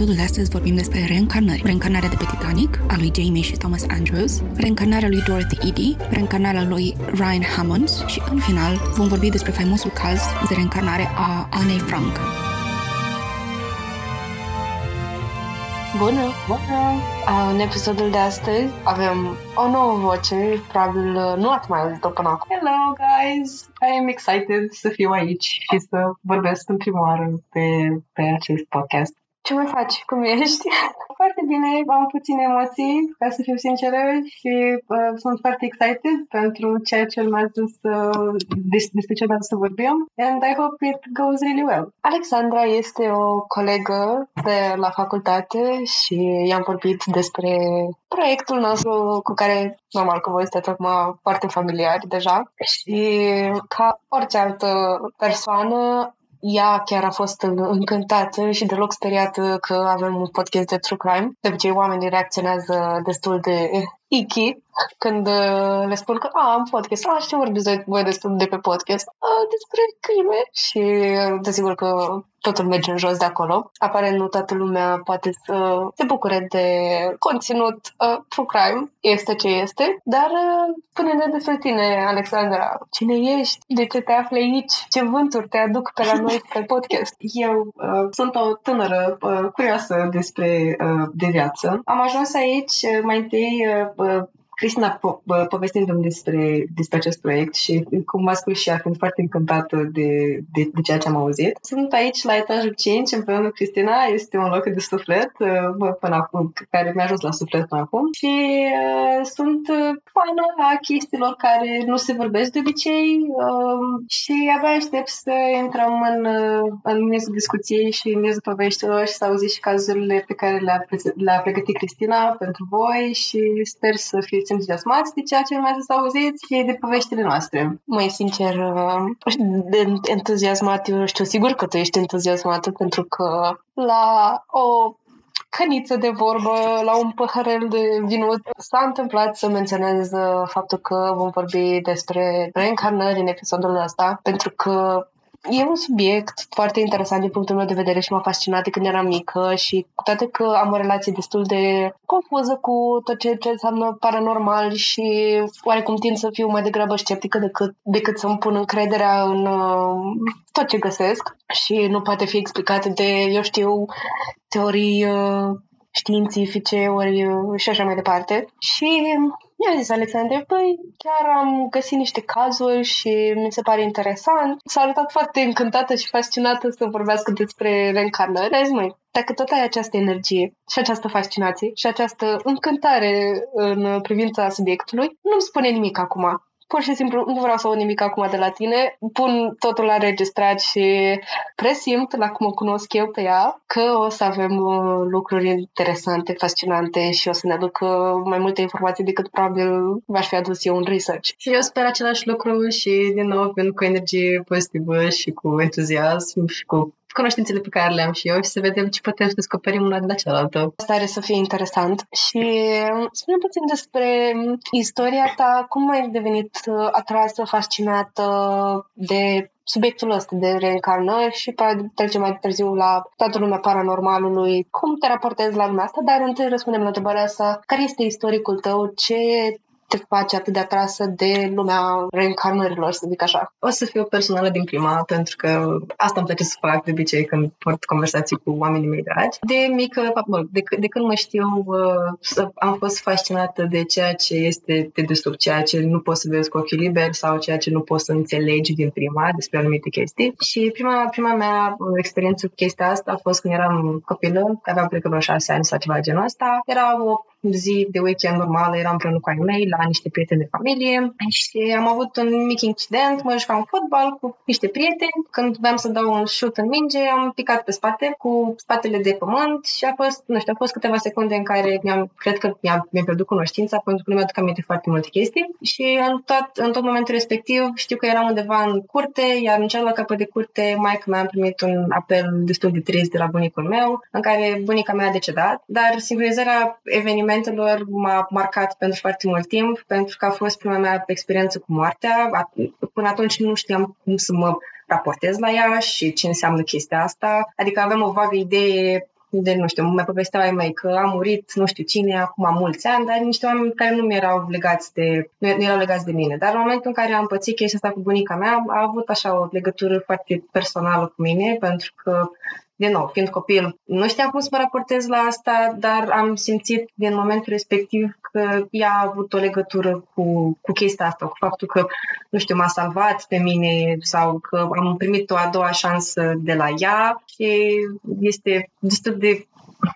În episodul de astăzi vorbim despre reîncarnări. Reîncarnarea de pe Titanic, a lui Jamie și Thomas Andrews, reîncarnarea lui Dorothy Eady, reîncarnarea lui Ryan Hammond și, în final, vom vorbi despre faimosul caz de reîncarnare a Anne Frank. Bună! Bună! În episodul de astăzi avem o nouă voce, probabil nu ați mai auzit-o până acum. Hello, guys! I am excited să fiu aici și să vorbesc în prima oară pe, pe acest podcast. Ce mai faci? Cum ești? foarte bine, am puține emoții, ca să fiu sinceră, și uh, sunt foarte excited pentru ceea ce urmează să, des- despre ce urmează să vorbim and I hope it goes really well. Alexandra este o colegă de la facultate și i-am vorbit despre proiectul nostru cu care, normal că voi sunteți acum foarte familiari deja și ca orice altă persoană ea chiar a fost încântată și deloc speriată că avem un podcast de true crime. De obicei, oamenii reacționează destul de icky când uh, le spun că a, am podcast. A, știu vorbiți voi despre de pe podcast? A, despre crime. Și uh, desigur că totul merge în jos de acolo. Aparent nu toată lumea poate să se bucure de conținut uh, true crime. Este ce este. Dar uh, spune-ne despre tine, Alexandra. Cine ești? De ce te afli aici? Ce vânturi te aduc pe la noi pe podcast? Eu uh, sunt o tânără uh, curioasă despre uh, de viață. Am ajuns aici uh, mai întâi uh, with Cristina po- povestindu-mi despre, despre acest proiect și cum a spus și ea, fiind foarte încântată de, de, de ceea ce am auzit. Sunt aici la etajul 5 împreună cu Cristina, este un loc de suflet până acum, care mi-a ajuns la suflet până acum și uh, sunt fană a chestiilor care nu se vorbesc de obicei uh, și abia aștept să intrăm în, uh, în miezul discuției și în miezul poveștilor și să auziți și cazurile pe care le-a, le-a pregătit Cristina pentru voi și sper să fiți entuziasmați de ceea ce urmează să auziți și de poveștile noastre. Mai sincer, uh, de entuziasmat, eu știu sigur că tu ești entuziasmată pentru că la o căniță de vorbă, la un păhărel de vinut. S-a întâmplat să menționez uh, faptul că vom vorbi despre reîncarnări în episodul ăsta, pentru că E un subiect foarte interesant din punctul meu de vedere și m-a fascinat de când eram mică și cu toate că am o relație destul de confuză cu tot ce, ce înseamnă paranormal și oarecum tind să fiu mai degrabă sceptică decât, decât să-mi pun încrederea în uh, tot ce găsesc și nu poate fi explicat de, eu știu, teorii uh, științifice ori uh, și așa mai departe. Și mi-a zis Alexandre, păi chiar am găsit niște cazuri și mi se pare interesant. S-a arătat foarte încântată și fascinată să vorbească despre reîncarnări. A zis, măi, dacă tot ai această energie și această fascinație și această încântare în privința subiectului, nu-mi spune nimic acum pur și simplu nu vreau să aud nimic acum de la tine, pun totul la registrat și presimt, la cum o cunosc eu pe ea, că o să avem uh, lucruri interesante, fascinante și o să ne aducă mai multe informații decât probabil v-aș fi adus eu un research. Și eu sper același lucru și, din nou, vin cu energie pozitivă și cu entuziasm și cu cunoștințele pe care le am și eu și să vedem ce putem să descoperim una de la cealaltă. Asta are să fie interesant. Și spune puțin despre istoria ta, cum ai devenit uh, atrasă, fascinată de subiectul ăsta de reîncarnări și poate trecem mai târziu la toată lumea paranormalului. Cum te raportezi la lumea asta? Dar întâi răspundem la întrebarea asta. Care este istoricul tău? Ce te face atât de atrasă de lumea reîncarnărilor, să zic așa? O să fiu personală din prima, pentru că asta îmi place să fac de obicei când port conversații cu oamenii mei dragi. De mică, de, de când mă știu, uh, am fost fascinată de ceea ce este de desubt, ceea ce nu poți să vezi cu ochii liberi sau ceea ce nu poți să înțelegi din prima despre anumite chestii. Și prima, prima mea experiență cu chestia asta a fost când eram copilă, aveam cred că vreo șase ani sau ceva genul ăsta. Era o zi de weekend normală, eram împreună cu ai mei la niște prieteni de familie. Și am avut un mic incident, mă jucam fotbal cu niște prieteni, când vreau să dau un șut în minge, am picat pe spate cu spatele de pământ și a fost, nu știu, a fost câteva secunde în care mi-am, cred că mi-am, mi-am pierdut cunoștința pentru că nu mi-aduc aminte foarte multe chestii. Și în tot, în tot momentul respectiv știu că eram undeva în curte, iar în celălalt capăt de curte, mai mea am primit un apel destul de trist de la bunicul meu, în care bunica mea a decedat, dar sincronizarea evenimentelor m-a marcat pentru foarte mult timp, pentru că a fost prima mea experiență cu moartea. Până atunci nu știam cum să mă raportez la ea și ce înseamnă chestia asta. Adică aveam o vagă idee de, nu știu, mai povesteau ai mei că a murit nu știu cine acum mulți ani, dar niște oameni care nu mi erau legați de, nu erau legați de mine. Dar în momentul în care am pățit chestia asta cu bunica mea, a avut așa o legătură foarte personală cu mine, pentru că din nou, fiind copil, nu știam cum să mă raportez la asta, dar am simțit din momentul respectiv că ea a avut o legătură cu, cu chestia asta, cu faptul că, nu știu, m-a salvat pe mine sau că am primit o a doua șansă de la ea și este destul de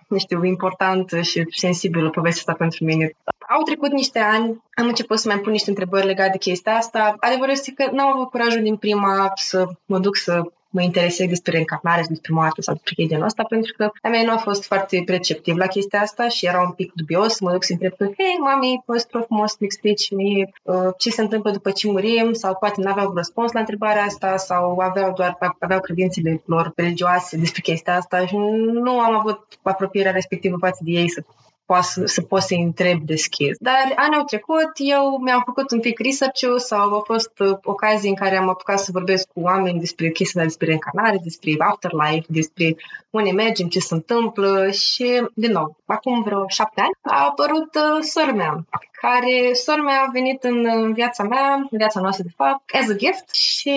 nu știu, important și sensibilă povestea asta pentru mine. Au trecut niște ani, am început să mai pun niște întrebări legate de chestia asta. Adevărul este că n-am avut curajul din prima să mă duc să mă interesez despre reîncarnare, despre moarte sau despre chestia asta, pentru că a mea nu a fost foarte receptiv la chestia asta și era un pic dubios. Mă duc să întreb că, hei, mami, poți rog frumos să-mi explici mie uh, ce se întâmplă după ce murim sau poate nu aveau răspuns la întrebarea asta sau aveau doar aveau credințele lor religioase despre chestia asta și nu am avut apropierea respectivă față de ei să poate să, să pot să-i întreb deschis. Dar anii au trecut, eu mi-am făcut un pic research sau au fost uh, ocazii în care am apucat să vorbesc cu oameni despre chestii despre reîncarnare, despre afterlife, despre unde mergem, ce se întâmplă și, din nou, acum vreo șapte ani a apărut uh, sora mea, care sora mea a venit în viața mea, în viața noastră de fapt, as a gift și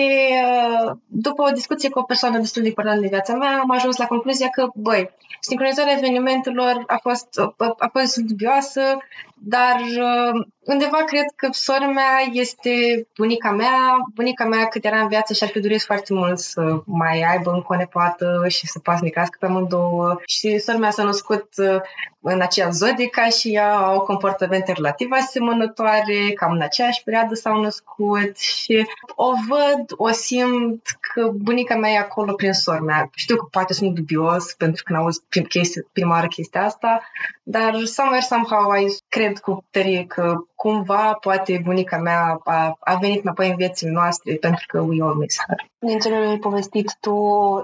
uh, după o discuție cu o persoană destul de importantă din viața mea am ajuns la concluzia că, băi, sincronizarea evenimentelor a fost, a, a fost dubioasă, dar uh, undeva cred că sora mea este bunica mea. Bunica mea cât era în viață și-ar fi dorit foarte mult să mai aibă încă o nepoată și să poată să pe amândouă. Și sora mea s-a născut uh, în aceeași zodie ca și ea, au comportamente relativ asemănătoare, cam în aceeași perioadă s-au născut și o văd, o simt că bunica mea e acolo prin sora mea. Știu că poate sunt dubios pentru că n-auzi prima oară chestia asta, dar somewhere, somehow, I cred cu tărie că cumva poate bunica mea a, a venit înapoi în viețile noastre pentru că we all miss her. Din ce mi-ai povestit tu,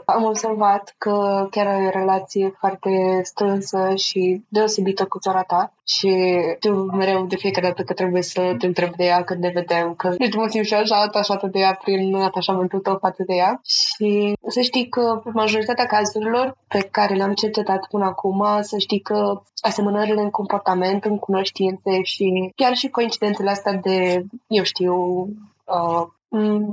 am observat că chiar ai o relație foarte strânsă și deosebită cu țara ta și tu mereu de fiecare dată că trebuie să te întreb de ea când ne vedem, că ești mă simt și așa atașată de ea prin atașamentul tău față de ea. Și să știi că majoritatea cazurilor pe care le-am cercetat până acum, să știi că asemănările în comportament, în cunoștințe și chiar și coincidențele astea de, eu știu, uh,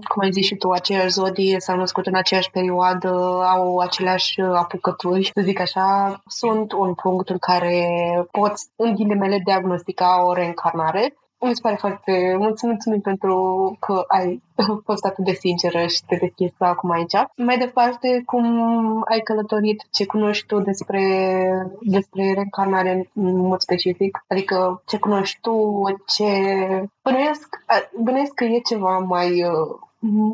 cum ai zis și tu, aceeași zodie s-au născut în aceeași perioadă, au aceleași apucături, să zic așa, sunt un punct în care poți, în ghilimele, diagnostica o reîncarnare mi se pare foarte... Mulțumim pentru că ai fost atât de sinceră și te deschizi acum aici. Mai departe, cum ai călătorit, ce cunoști tu despre, despre reîncarnare în mod specific? Adică ce cunoști tu, ce... Bănuiesc, bănuiesc că e ceva mai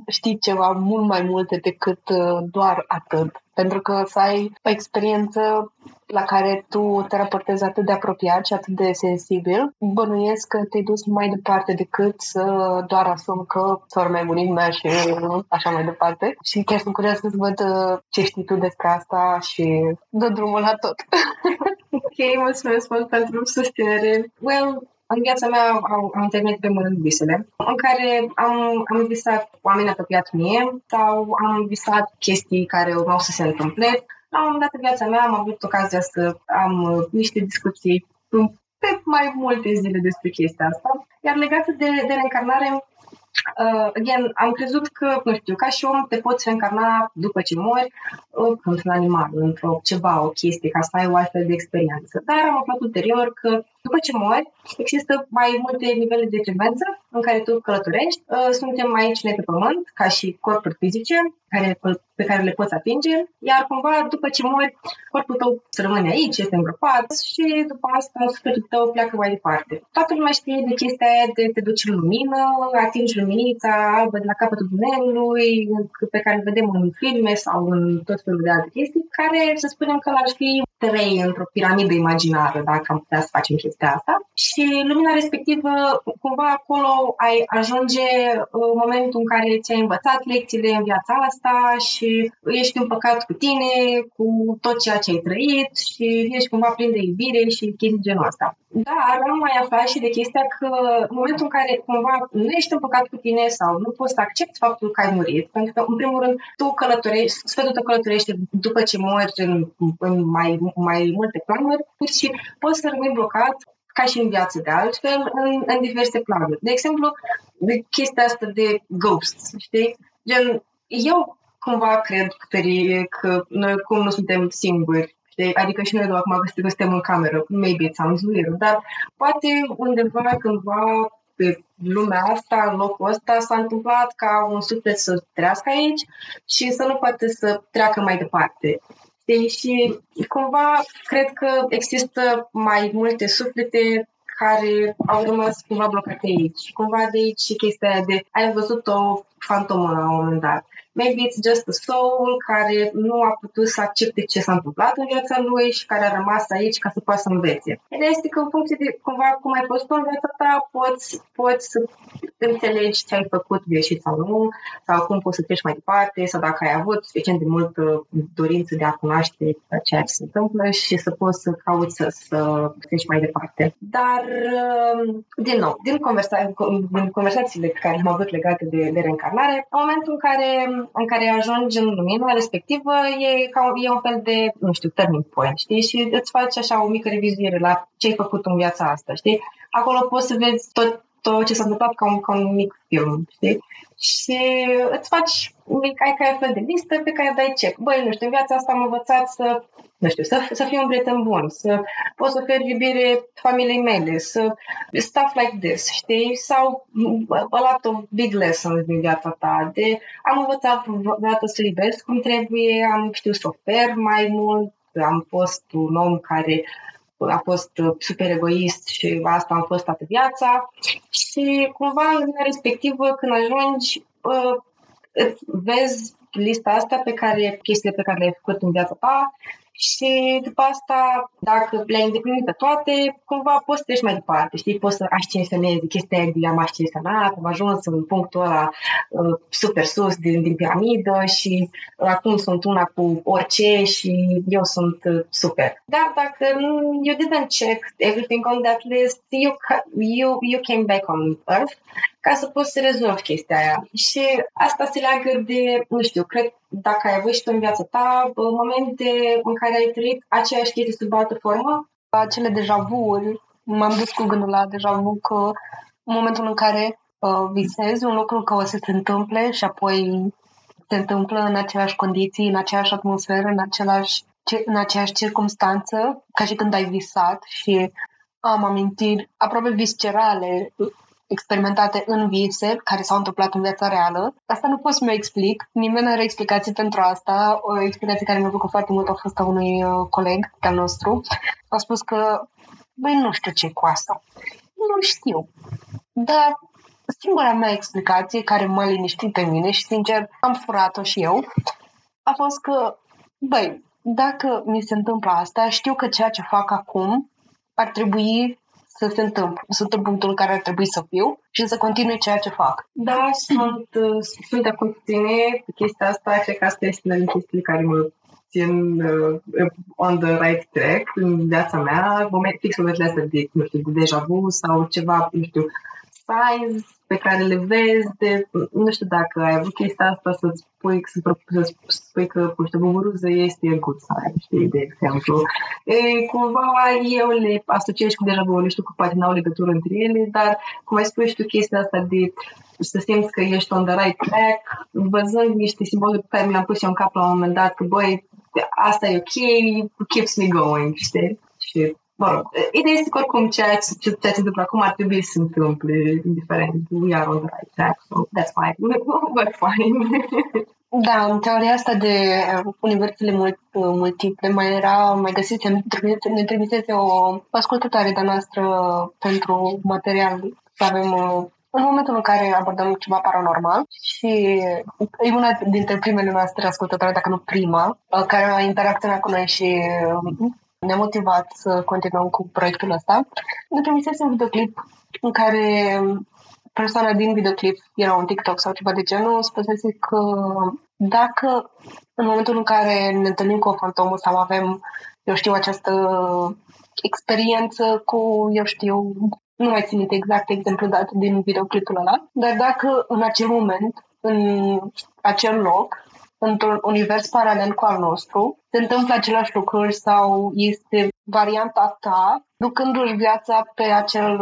știi ceva mult mai multe decât uh, doar atât. Pentru că să ai o experiență la care tu te raportezi atât de apropiat și atât de sensibil, bănuiesc că te-ai dus mai departe decât să doar asum că sora mea bunic mea și așa mai departe. Și chiar sunt curioasă să văd uh, ce știi tu despre asta și dă drumul la tot. ok, mulțumesc mult pentru susținere. Well, în viața mea am, am întâlnit pe mult visele, în care am, am visat oameni apropiați mie sau am visat chestii care urmau să se întâmple. La un moment dat în viața mea am avut ocazia să am uh, niște discuții pe mai multe zile despre chestia asta. Iar legată de, de reîncarnare, Uh, again, am crezut că, nu știu, ca și om te poți reîncarna după ce mori uh, într-un animal, într-o ceva, o chestie, ca să ai o astfel de experiență. Dar am aflat ulterior că După ce mori, există mai multe nivele de frecvență în care tu călătorești. Uh, suntem aici noi pe pământ, ca și corpuri fizice, care, pe care le poți atinge, iar cumva după ce mori, corpul tău să rămâne aici, este îngropat și după asta sufletul tău pleacă mai departe. Toată lumea știe de chestia aia de te duci în lumină, atingi luminița albă de la capătul tunelului, pe care îl vedem în filme sau în tot felul de alte chestii, care să spunem că ar fi trei într-o piramidă imaginară, dacă am putea să facem chestia asta. Și lumina respectivă, cumva acolo ai ajunge în momentul în care ți-ai învățat lecțiile în viața asta și ești împăcat cu tine, cu tot ceea ce ai trăit și ești cumva plin de iubire și chestii genul ăsta. Dar am mai aflat și de chestia că în momentul în care cumva nu ești împăcat cu tine sau nu poți să accepti faptul că ai murit, pentru că în primul rând tu călătorești, sfătul tău călătorește după ce morți în, în mai, mai multe planuri și poți să rămâi blocat ca și în viață de altfel, în, în diverse planuri. De exemplu, de chestia asta de ghosts, știi? Gen, eu cumva cred tărie că noi cum nu suntem singuri știi? Adică și noi doar acum că suntem în cameră, maybe it sounds weird, dar poate undeva cândva pe lumea asta, în locul ăsta, s-a întâmplat ca un suflet să trească aici și să nu poate să treacă mai departe. Și cumva cred că există mai multe suflete care au rămas cumva blocate aici. Cumva de aici și chestia de ai văzut o fantomă la un moment dat. Maybe it's just a soul care nu a putut să accepte ce s-a întâmplat în viața lui și care a rămas aici ca să poată să învețe. Ideea este că în funcție de cumva cum ai fost tu în viața ta, poți, poți să înțelegi ce ai făcut greșit sau nu, sau cum poți să treci mai departe, sau dacă ai avut suficient de multă dorință de a cunoaște ceea ce se întâmplă și să poți să cauți să, să treci mai departe. Dar, um, din nou, din, conversa- din conversațiile pe care le-am avut legate de, de reîncarnare, în momentul în care în care ajungi în lumina respectivă e, ca, e un fel de, nu știu, turning point, știi? Și îți faci așa o mică revizuire la ce ai făcut în viața asta, știi? Acolo poți să vezi tot, tot ce s-a întâmplat ca un, ca un mic film, știi? Și îți faci, ai ca un fel de listă pe care dai check. Băi, nu știu, în viața asta am învățat să nu știu, să, să fiu un prieten bun, să pot să ofer iubire familiei mele, să stuff like this, știi? Sau a lot of big lessons din viața ta. De, am învățat vreodată să iubesc cum trebuie, am știut să ofer mai mult, am fost un om care a fost super egoist și asta am fost toată viața. Și cumva în respectivă când ajungi vezi lista asta pe care, chestiile pe care le-ai făcut în viața ta și după asta, dacă le-ai îndeplinit pe toate, cumva poți să treci mai departe, știi? Poți să ascensionezi chestia de am ascensionat, am ajuns în punctul ăla uh, super sus din, din piramidă și uh, acum sunt una cu orice și eu sunt uh, super. Dar dacă you didn't check everything on that list, you, you, you came back on Earth ca să poți să rezolvi chestia aia. Și asta se leagă de, nu știu, cred dacă ai avut și tu în viața ta momente în care ai trăit aceeași chestie sub altă formă? Acele deja vu m-am dus cu gândul la deja vu că în momentul în care uh, visezi un lucru că o să se întâmple și apoi se întâmplă în aceleași condiții, în aceeași atmosferă, în, același, în aceeași circunstanță, ca și când ai visat și am amintiri aproape viscerale experimentate în vise care s-au întâmplat în viața reală. Asta nu pot să mă explic. Nimeni nu are explicații pentru asta. O explicație care mi-a plăcut foarte mult a fost a unui uh, coleg al nostru. A spus că, băi, nu știu ce cu asta. Nu știu. Dar singura mea explicație care m-a liniștit pe mine și, sincer, am furat-o și eu, a fost că, băi, dacă mi se întâmplă asta, știu că ceea ce fac acum ar trebui să se întâmple. Sunt în punctul în care ar trebui să fiu și să continui ceea ce fac. Da, sunt, uh, sunt de acord cu tine cu chestia asta. Cred că asta este una din chestiile care mă țin uh, on the right track în viața mea. Moment, fix momentele astea de, nu știu, de deja vu sau ceva, nu știu, signs pe care le vezi de, nu știu dacă ai avut chestia asta să-ți spui, să, să spui că, nu știu, buburuză este good sign, știi, de exemplu. E, cumva eu le asociez cu deja vu, știu că poate n-au legătură între ele, dar cum ai spus și tu chestia asta de să simți că ești on the right track, văzând niște simboluri pe care mi le-am pus eu în cap la un moment dat, că băi, asta e ok, keeps me going, știi? Și mă rog, ideea este că oricum ceea ce, ceea ce se întâmplă acum ar trebui să se întâmple, indiferent. We are on the right track, so that's fine. We're fine. Da, în teoria asta de universele mult, multiple mai era, mai găsise, ne trimisese o ascultătoare de noastră pentru material să avem în momentul în care abordăm ceva paranormal și e una dintre primele noastre ascultătoare, dacă nu prima, care a interacționat cu noi și ne-a motivat să continuăm cu proiectul ăsta. Ne trimisese un videoclip în care persoana din videoclip era un TikTok sau ceva de genul, spusese că dacă în momentul în care ne întâlnim cu o fantomă sau avem, eu știu, această experiență cu, eu știu, nu mai țin exact exemplu dat din videoclipul ăla, dar dacă în acel moment, în acel loc, într-un univers paralel cu al nostru, se întâmplă aceleași lucruri sau este varianta ta, ducându-și viața pe, acel,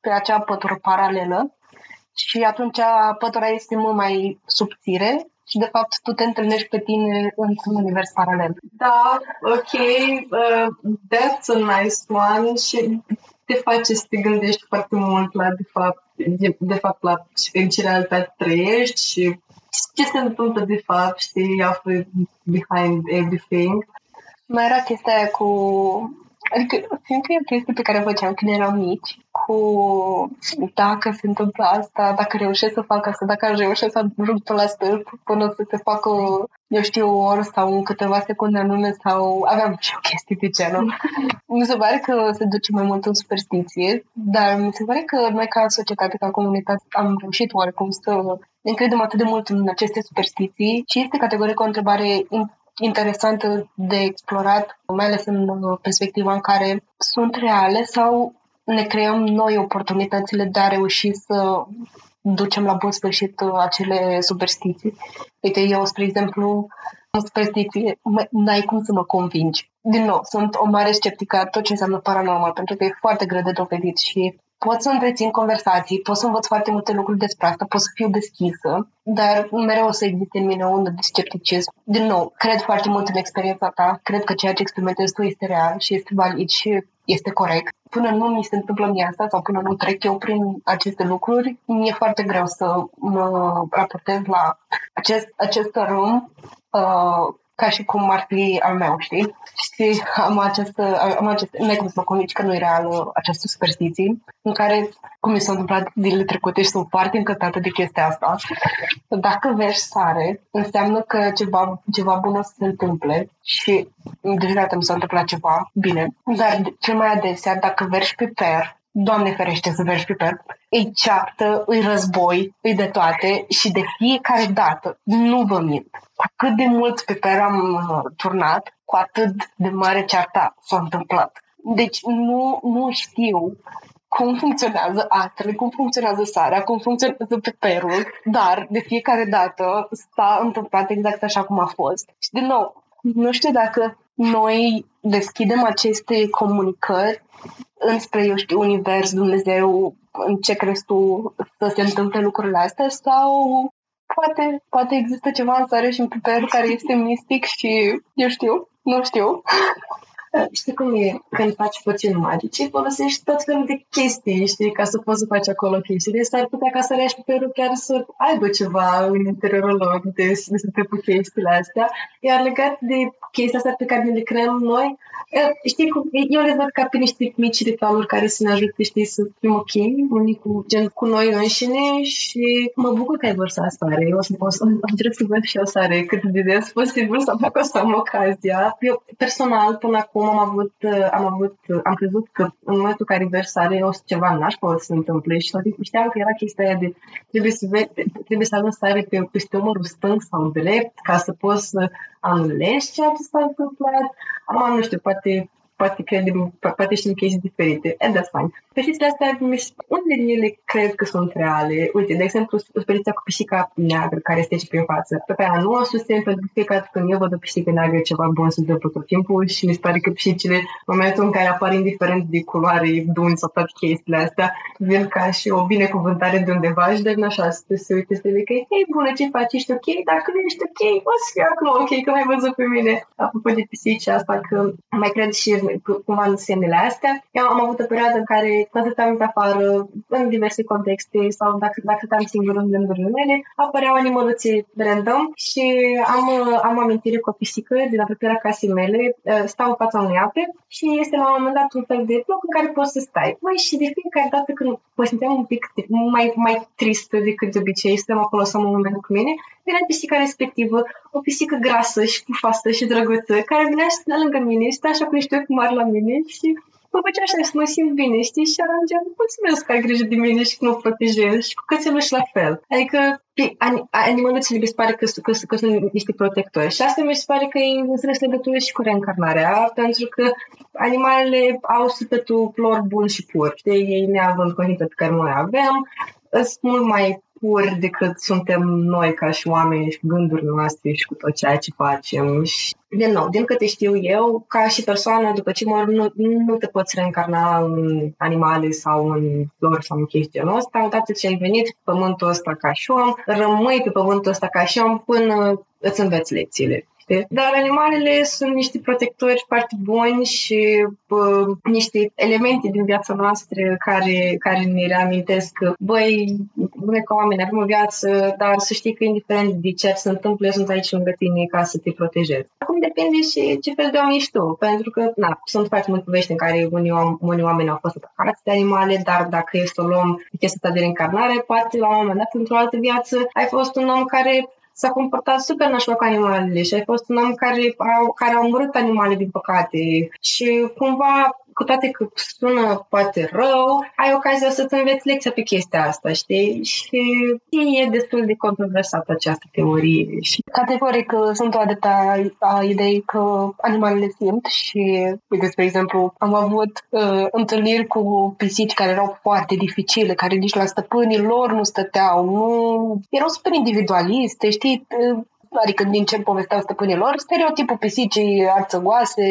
pe acea pătură paralelă și atunci pătura este mult mai subțire și de fapt tu te întâlnești pe tine într-un univers paralel. Da, ok, uh, that's a nice one și te face să te gândești foarte mult la, de fapt, de, de fapt la în ce realitate trăiești și ce se întâmplă de fapt, știi, after behind everything. Mai era chestia cu Adică, fiindcă e o chestie pe care o făceam când eram mici, cu dacă se întâmplă asta, dacă reușesc să fac asta, dacă aș reuși să ajung pe la stâlp până să se facă, eu știu, o oră sau în câteva secunde anume sau aveam și o chestie de genul. mi se pare că se duce mai mult în superstiție, dar mi se pare că noi ca societate, ca comunitate, am reușit oarecum să ne încredem atât de mult în aceste superstiții și este categoric o întrebare interesantă de explorat, mai ales în perspectiva în care sunt reale sau ne creăm noi oportunitățile de a reuși să ducem la bun sfârșit acele superstiții. Uite, eu, spre exemplu, o superstiție, n-ai cum să mă convingi. Din nou, sunt o mare sceptică tot ce înseamnă paranormal, pentru că e foarte greu de dovedit și pot să întrețin conversații, pot să învăț foarte multe lucruri despre asta, pot să fiu deschisă, dar mereu o să existe în mine o undă de scepticism. Din nou, cred foarte mult în experiența ta, cred că ceea ce experimentezi tu este real și este valid și este corect. Până nu mi se întâmplă mie asta sau până nu trec eu prin aceste lucruri, mi-e foarte greu să mă raportez la acest, acest râm uh, ca și cum ar fi al meu, știi? Și am această, am acest, nu cum să mă convingi că nu e reală această superstiție, în care, cum mi s-a întâmplat zilele trecute și sunt foarte încântată de chestia asta, dacă vezi sare, înseamnă că ceva, ceva bun o să se întâmple și de dată mi s-a întâmplat ceva bine, dar cel mai adesea, dacă vergi pe per, Doamne ferește să vergi pe per, îi ceartă, îi război, îi de toate și de fiecare dată, nu vă mint, cu cât de mult pe care am uh, turnat, cu atât de mare cearta s-a întâmplat. Deci nu, nu știu cum funcționează atrele, cum funcționează sarea, cum funcționează peperul, dar de fiecare dată s-a întâmplat exact așa cum a fost. Și din nou, nu știu dacă noi deschidem aceste comunicări înspre, eu știu, univers, Dumnezeu, în ce crezi tu să se întâmple lucrurile astea sau poate, poate există ceva în sare și în piper care este mistic și eu știu, nu știu. Știi cum e când faci poțiuni magice, folosești tot felul de chestii, știi, ca să poți să faci acolo chestii. Deci s-ar putea ca să și piperul chiar să aibă ceva în interiorul lor de, de să te chestiile astea. Iar legat de chestia asta pe care ne le creăm noi, știi, cum, eu le văd ca pe niște mici ritualuri care să ne ajute, știi, să fim ok, unii cu, gen, cu noi înșine și mă bucur că ai vărsat stare. Eu o să, o să încerc să văd și o sare cât de des posibil să fac o să am ocazia. Eu, personal, până acum am avut, am avut, am crezut că în momentul în care versare o să ceva nașpa o să se întâmple și tot știam că era chestia aia de trebuie să, ve- trebuie să avem stare pe, peste umărul stâng sau drept ca să poți să anulezi ceea ce s-a întâmplat. Am, nu știu, poate poate credem, poate știm chestii diferite. And that's fine. Chestiile astea, unele din ele cred că sunt reale. Uite, de exemplu, speriția cu pisica neagră care este și prin față. Pe care nu o susțin pentru că fiecare când eu văd o pisică neagră, ceva bun se întâmplă tot timpul și mi se pare că pisicile, în momentul în care apar indiferent de culoare, duni sau toate chestiile astea, vin ca și o binecuvântare de undeva și de așa să se uite să că hei, bună, ce faci, ești ok? Dacă nu ești ok, o să fie acum ok, că mai văzut pe mine. Apropo de pisici asta, că mai cred și cumva în semnele astea. Eu am avut o perioadă în care când stăteam pe afară, în diverse contexte sau dacă, dacă stăteam singur în gândurile mele, apăreau animăluțe random și am, am amintire cu o pisică din apropierea casei mele, uh, stau în fața unei ape și este la un moment dat un fel de loc în care poți să stai. Mai și de fiecare dată când mă simțeam un pic mai, mai tristă decât de obicei, stăm acolo să am un moment cu mine, era pisica respectivă, o pisică grasă și pufoasă și drăguță, care venea și lângă mine, sta așa cu niște ochi mari la mine și mă făcea așa să mă simt bine, știi? Și eram gen, mulțumesc că ai grijă de mine și că mă protejezi și cu cățelul și la fel. Adică animaluțele mi se pare că, că, că, că sunt niște protectori și asta mi se pare că e în strâns legătură și cu reîncarnarea, pentru că animalele au sufletul lor bun și pur, știi? Ei neavând conștiința pe care noi avem, sunt mult mai pur decât suntem noi ca și oameni și gândurile noastre și cu tot ceea ce facem. Și, din nou, din câte știu eu, ca și persoană, după ce mor, nu, nu te poți reîncarna în animale sau în flori sau în chestii genul ăsta. Odată ce ai venit pe pământul ăsta ca și om, rămâi pe pământul ăsta ca și om până îți înveți lecțiile știi? Dar animalele sunt niște protectori foarte buni și bă, niște elemente din viața noastră care, care ne reamintesc că, băi, noi ca oameni avem o viață, dar să știi că indiferent de ce se întâmplă, eu sunt aici lângă tine ca să te protejez. Acum depinde și ce fel de om ești tu, pentru că, na, sunt foarte multe povești în care unii, unii oameni au fost atacați de animale, dar dacă este să o luăm chestia de reîncarnare, poate la un moment dat, într-o altă viață, ai fost un om care s-a comportat super nașpa cu animalele și ai fost un om care, au, care a omorât animale, din păcate. Și cumva cu toate că sună poate rău, ai ocazia să-ți înveți lecția pe chestia asta, știi? Și e destul de controversată această teorie. Și... Categoric sunt o adeptă a ideii că animalele simt și, uite, spre exemplu, am avut uh, întâlniri cu pisici care erau foarte dificile, care nici la stăpânii lor nu stăteau, nu... erau super individualiste, știi? Adică din ce povesteau stăpânilor, stereotipul pisicii arțăgoase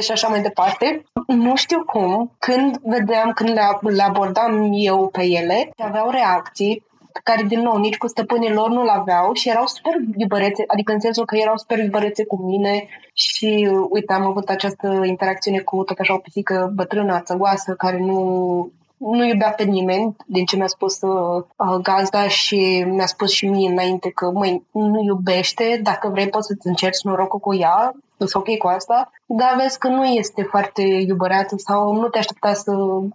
și așa mai departe. Nu știu cum, când vedeam, când le, le abordam eu pe ele, aveau reacții care, din nou, nici cu stăpânii lor nu-l aveau și erau super iubărețe, adică în sensul că erau super iubărețe cu mine și, uite, am avut această interacțiune cu tot așa o pisică bătrână, ațăgoasă, care nu nu iubea pe nimeni, din ce mi-a spus uh, gazda și mi-a spus și mie înainte că, măi, nu iubește, dacă vrei poți să-ți încerci norocul cu ea, sunt ok cu asta, dar vezi că nu este foarte iubăreată sau nu te aștepta să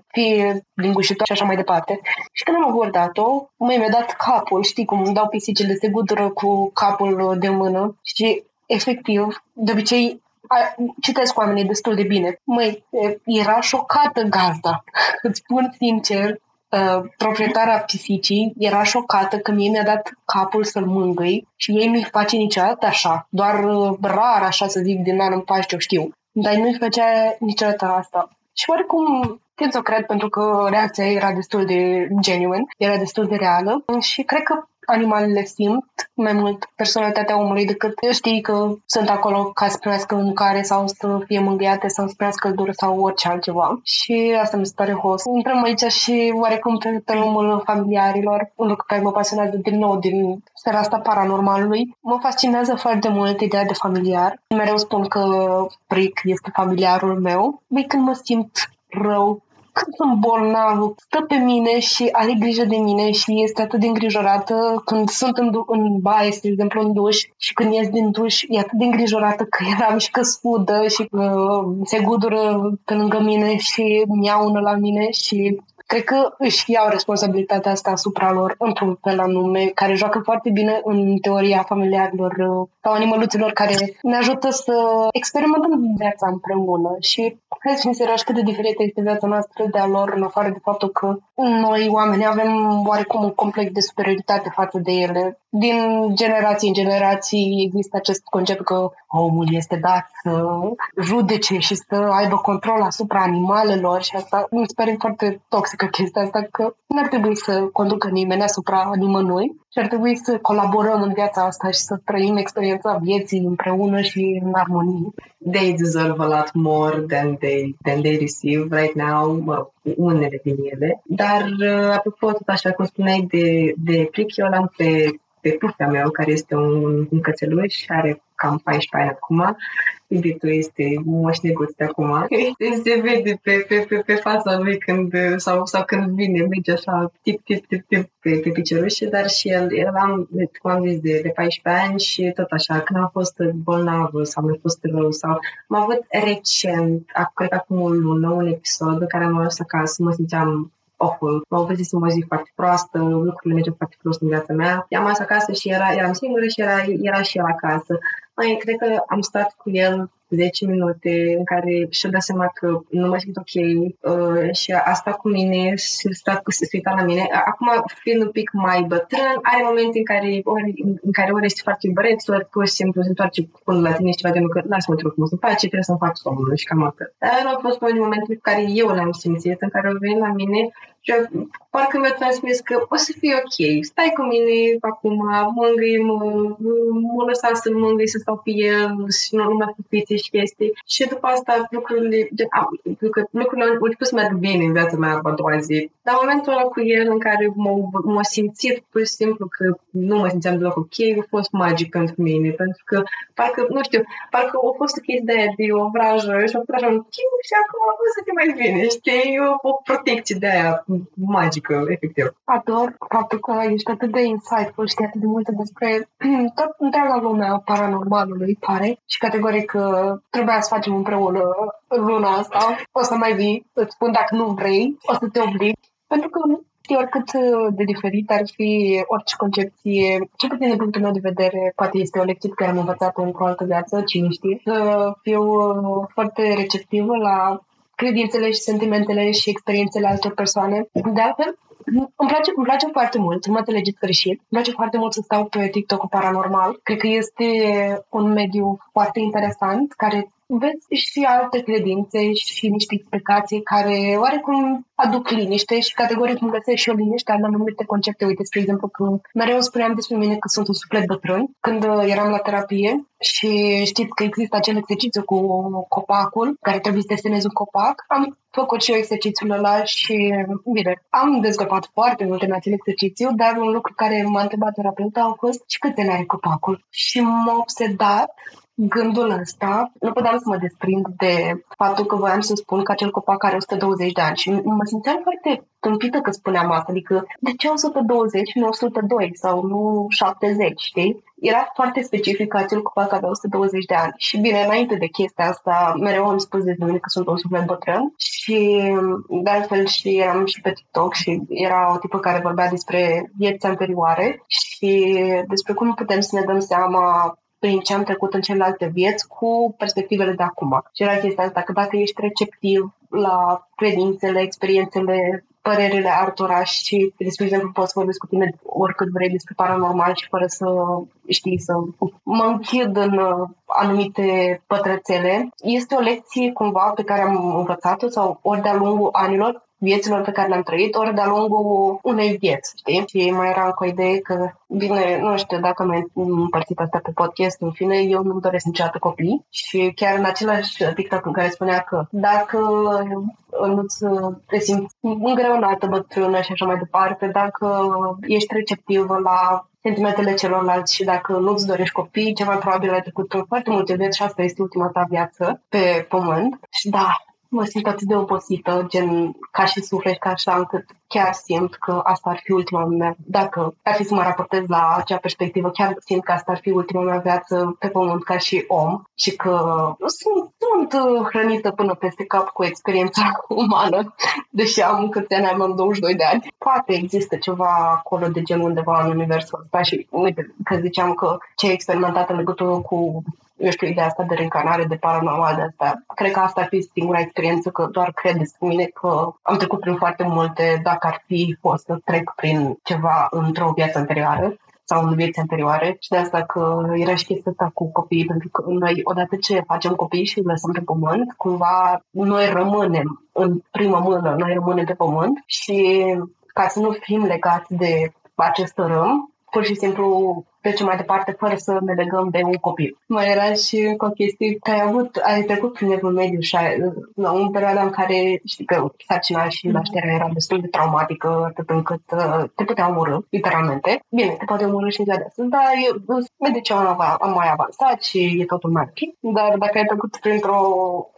fie lingușitor și așa mai departe. Și când am abordat-o, măi, mi-a dat capul, știi cum îmi dau pisicile, se gudură cu capul de mână și efectiv, de obicei citesc oamenii destul de bine. Măi, era șocată gazda. Îți spun sincer, uh, proprietara pisicii era șocată că mie mi-a dat capul să-l mângâi și ei nu-i face niciodată așa, doar uh, rar așa să zic din an în paște, știu. Dar nu-i făcea niciodată asta. Și oricum, tind să o cred pentru că reacția era destul de genuine, era destul de reală și cred că animalele simt mai mult personalitatea omului decât știi că sunt acolo ca să primească mâncare sau să fie mângâiate sau să primească căldură sau orice altceva. Și asta mi se pare host. Intrăm aici și oarecum pe tălumul familiarilor, un lucru care mă pasionează din nou din sfera asta paranormalului. Mă fascinează foarte mult ideea de familiar. Mereu spun că Prick este familiarul meu. Băi, când mă simt rău când sunt bolnav, stă pe mine și are grijă de mine și este atât de îngrijorată când sunt în, în baie, de exemplu, în duș și când ies din duș, e atât de îngrijorată că eram și că sfudă și că se gudură pe lângă mine și miaună la mine și cred că își iau responsabilitatea asta asupra lor într-un fel anume, care joacă foarte bine în teoria familiarilor uh, sau animăluților care ne ajută să experimentăm viața împreună și hai să fim serioși cât de diferită este viața noastră de a lor, în afară de faptul că noi oameni avem oarecum un complex de superioritate față de ele. Din generații în generații există acest concept că omul este dat să judece și să aibă control asupra animalelor și asta mi se pare foarte toxică chestia asta, că nu ar trebui să conducă nimeni asupra nimănui și ar trebui să colaborăm în viața asta și să trăim experiența vieții împreună și în armonie. They deserve a lot more than they, than they receive right now, mă rog, unele din ele. Dar, uh, apropo, tot așa cum spuneai de, de plic, eu l-am pe, pe puftea meu, care este un, un cățeluș, are cam 14 ani acum. Iubitul este moșneguț de acum. Se vede pe, pe, pe, pe fața lui când, sau, sau când vine, merge așa tip, tip, tip, tip pe, pe piciorușe, dar și el, el am, cum am zis, de, de 14 ani și tot așa, când am fost bolnavă sau mi-a fost rău sau am avut recent, cred că acum o lună, un episod în care am ajuns acasă, mă simțeam awful. Mă obosiți să mă zic foarte proastă, lucrurile mergeau foarte prost în viața mea. I-am acasă și era, eram singură și era, era și el acasă. Mai cred că am stat cu el 10 minute în care și-a dat seama că nu mă simt ok uh, și a stat cu mine și a stat cu se uita la mine. Acum, fiind un pic mai bătrân, are momente în care ori, în care ori este foarte băreț, ori pur și simplu se întoarce până la tine și ceva de că lasă-mă te frumos în pace, trebuie să-mi fac somnul și cam atât. Dar au fost momente în care eu le-am simțit, în care au venit la mine și parcă mi-a transmis că o să fie ok, stai cu mine acum, mângâi-mă, mă lăsa să mângâi, să stau pe el și nu, nu mai fiți și chestii. Și după asta lucrurile, gen, am, lucrurile au început să merg bine în viața mea a doua zi. Dar momentul ăla cu el în care m-a simțit pur și simplu că nu mă simțeam deloc ok, a fost magic pentru mine, pentru că parcă, nu știu, parcă a fost o chestie de, de o vrajă și a fost așa un și acum o să fie mai bine, știi? O, o protecție de aia magică, efectiv. Ador faptul că ești atât de insightful, știi atât de multe despre tot întreaga lume a paranormalului, pare, și categoric trebuia să facem împreună luna asta. O să mai vii, îți spun dacă nu vrei, o să te oblig. Pentru că știi, oricât de diferit ar fi orice concepție, ce puțin din punctul meu de vedere, poate este o lecție pe care am învățat într-o altă viață, cine știe, să fiu foarte receptivă la credințele și sentimentele și experiențele altor persoane. De altfel, îmi place, îmi place foarte mult, nu mă înțelegeți greșit, îmi place foarte mult să stau pe TikTok cu paranormal. Cred că este un mediu foarte interesant care vezi și alte credințe și niște explicații care oarecum aduc liniște și categoric îmi găsesc și o liniște în anumite concepte. Uite, spre exemplu, că mereu spuneam despre mine că sunt un suflet bătrân când uh, eram la terapie și știți că există acel exercițiu cu copacul, care trebuie să desenezi un copac. Am făcut și eu exercițiul ăla și, bine, am dezvoltat foarte mult în acel exercițiu, dar un lucru care m-a întrebat terapeuta a fost și câte are copacul. Și m-a obsedat gândul ăsta, nu puteam să mă desprind de faptul că voiam să spun că acel copac are 120 de ani și mă simțeam foarte tâmpită că spuneam asta, adică de ce 120 și nu 102 sau nu 70, știi? Era foarte specific că acel copac avea 120 de ani. Și bine, înainte de chestia asta, mereu am spus despre mine că sunt un suflet bătrân și de altfel și eram și pe TikTok și era o tipă care vorbea despre vieți anterioare și despre cum putem să ne dăm seama prin ce am trecut în celelalte vieți cu perspectivele de acum. Și era chestia asta, că dacă ești receptiv la credințele, experiențele, părerile altora și, despre exemplu, poți să vorbesc cu tine oricât vrei despre paranormal și fără să știi, să mă închid în uh, anumite pătrățele. Este o lecție cumva pe care am învățat-o sau ori de-a lungul anilor vieților pe care le-am trăit, ori de-a lungul unei vieți, știi? Și mai era cu o idee că, bine, nu știu, dacă am împărțit asta pe podcast, în fine, eu nu-mi doresc niciodată copii și chiar în același TikTok în care spunea că dacă nu-ți te simți îngreunată, bătrână și așa mai departe, dacă ești receptivă la sentimentele celorlalți și dacă nu-ți dorești copii, ceva probabil ai trecut foarte multe vieți și asta este ultima ta viață pe pământ. Și da, mă simt atât de obosită, gen ca și suflet, ca așa, încât chiar simt că asta ar fi ultima mea, dacă ar fi să mă raportez la acea perspectivă, chiar simt că asta ar fi ultima mea viață pe pământ ca și om și că sunt, sunt uh, hrănită până peste cap cu experiența umană, deși am câți ani, am 22 de ani. Poate există ceva acolo de genul undeva în universul ăsta și uite, că ziceam că ce ai experimentat în legătură cu eu știu, ideea asta de reîncarnare, de paranormal, de asta. Cred că asta ar fi singura experiență, că doar cred despre mine că am trecut prin foarte multe, dacă ar fi fost să trec prin ceva într-o viață anterioară sau în vieți anterioare și de asta că era și chestia asta cu copiii, pentru că noi, odată ce facem copii și îi lăsăm pe pământ, cumva noi rămânem în primă mână, noi rămânem pe pământ și ca să nu fim legați de acest râm, pur și simplu trecem mai departe fără să ne legăm de un copil. Mai era și o chestie că ai avut, ai trecut prin evul mediu și ai, la un perioadă în care știi că sarcina și mhm. nașterea era destul de traumatică, atât încât uh, te putea omorâ, literalmente. Bine, te poate omorâ și de astăzi, dar eu, medicina am mai avansat și e totul mai ok. Dar dacă ai trecut printr-o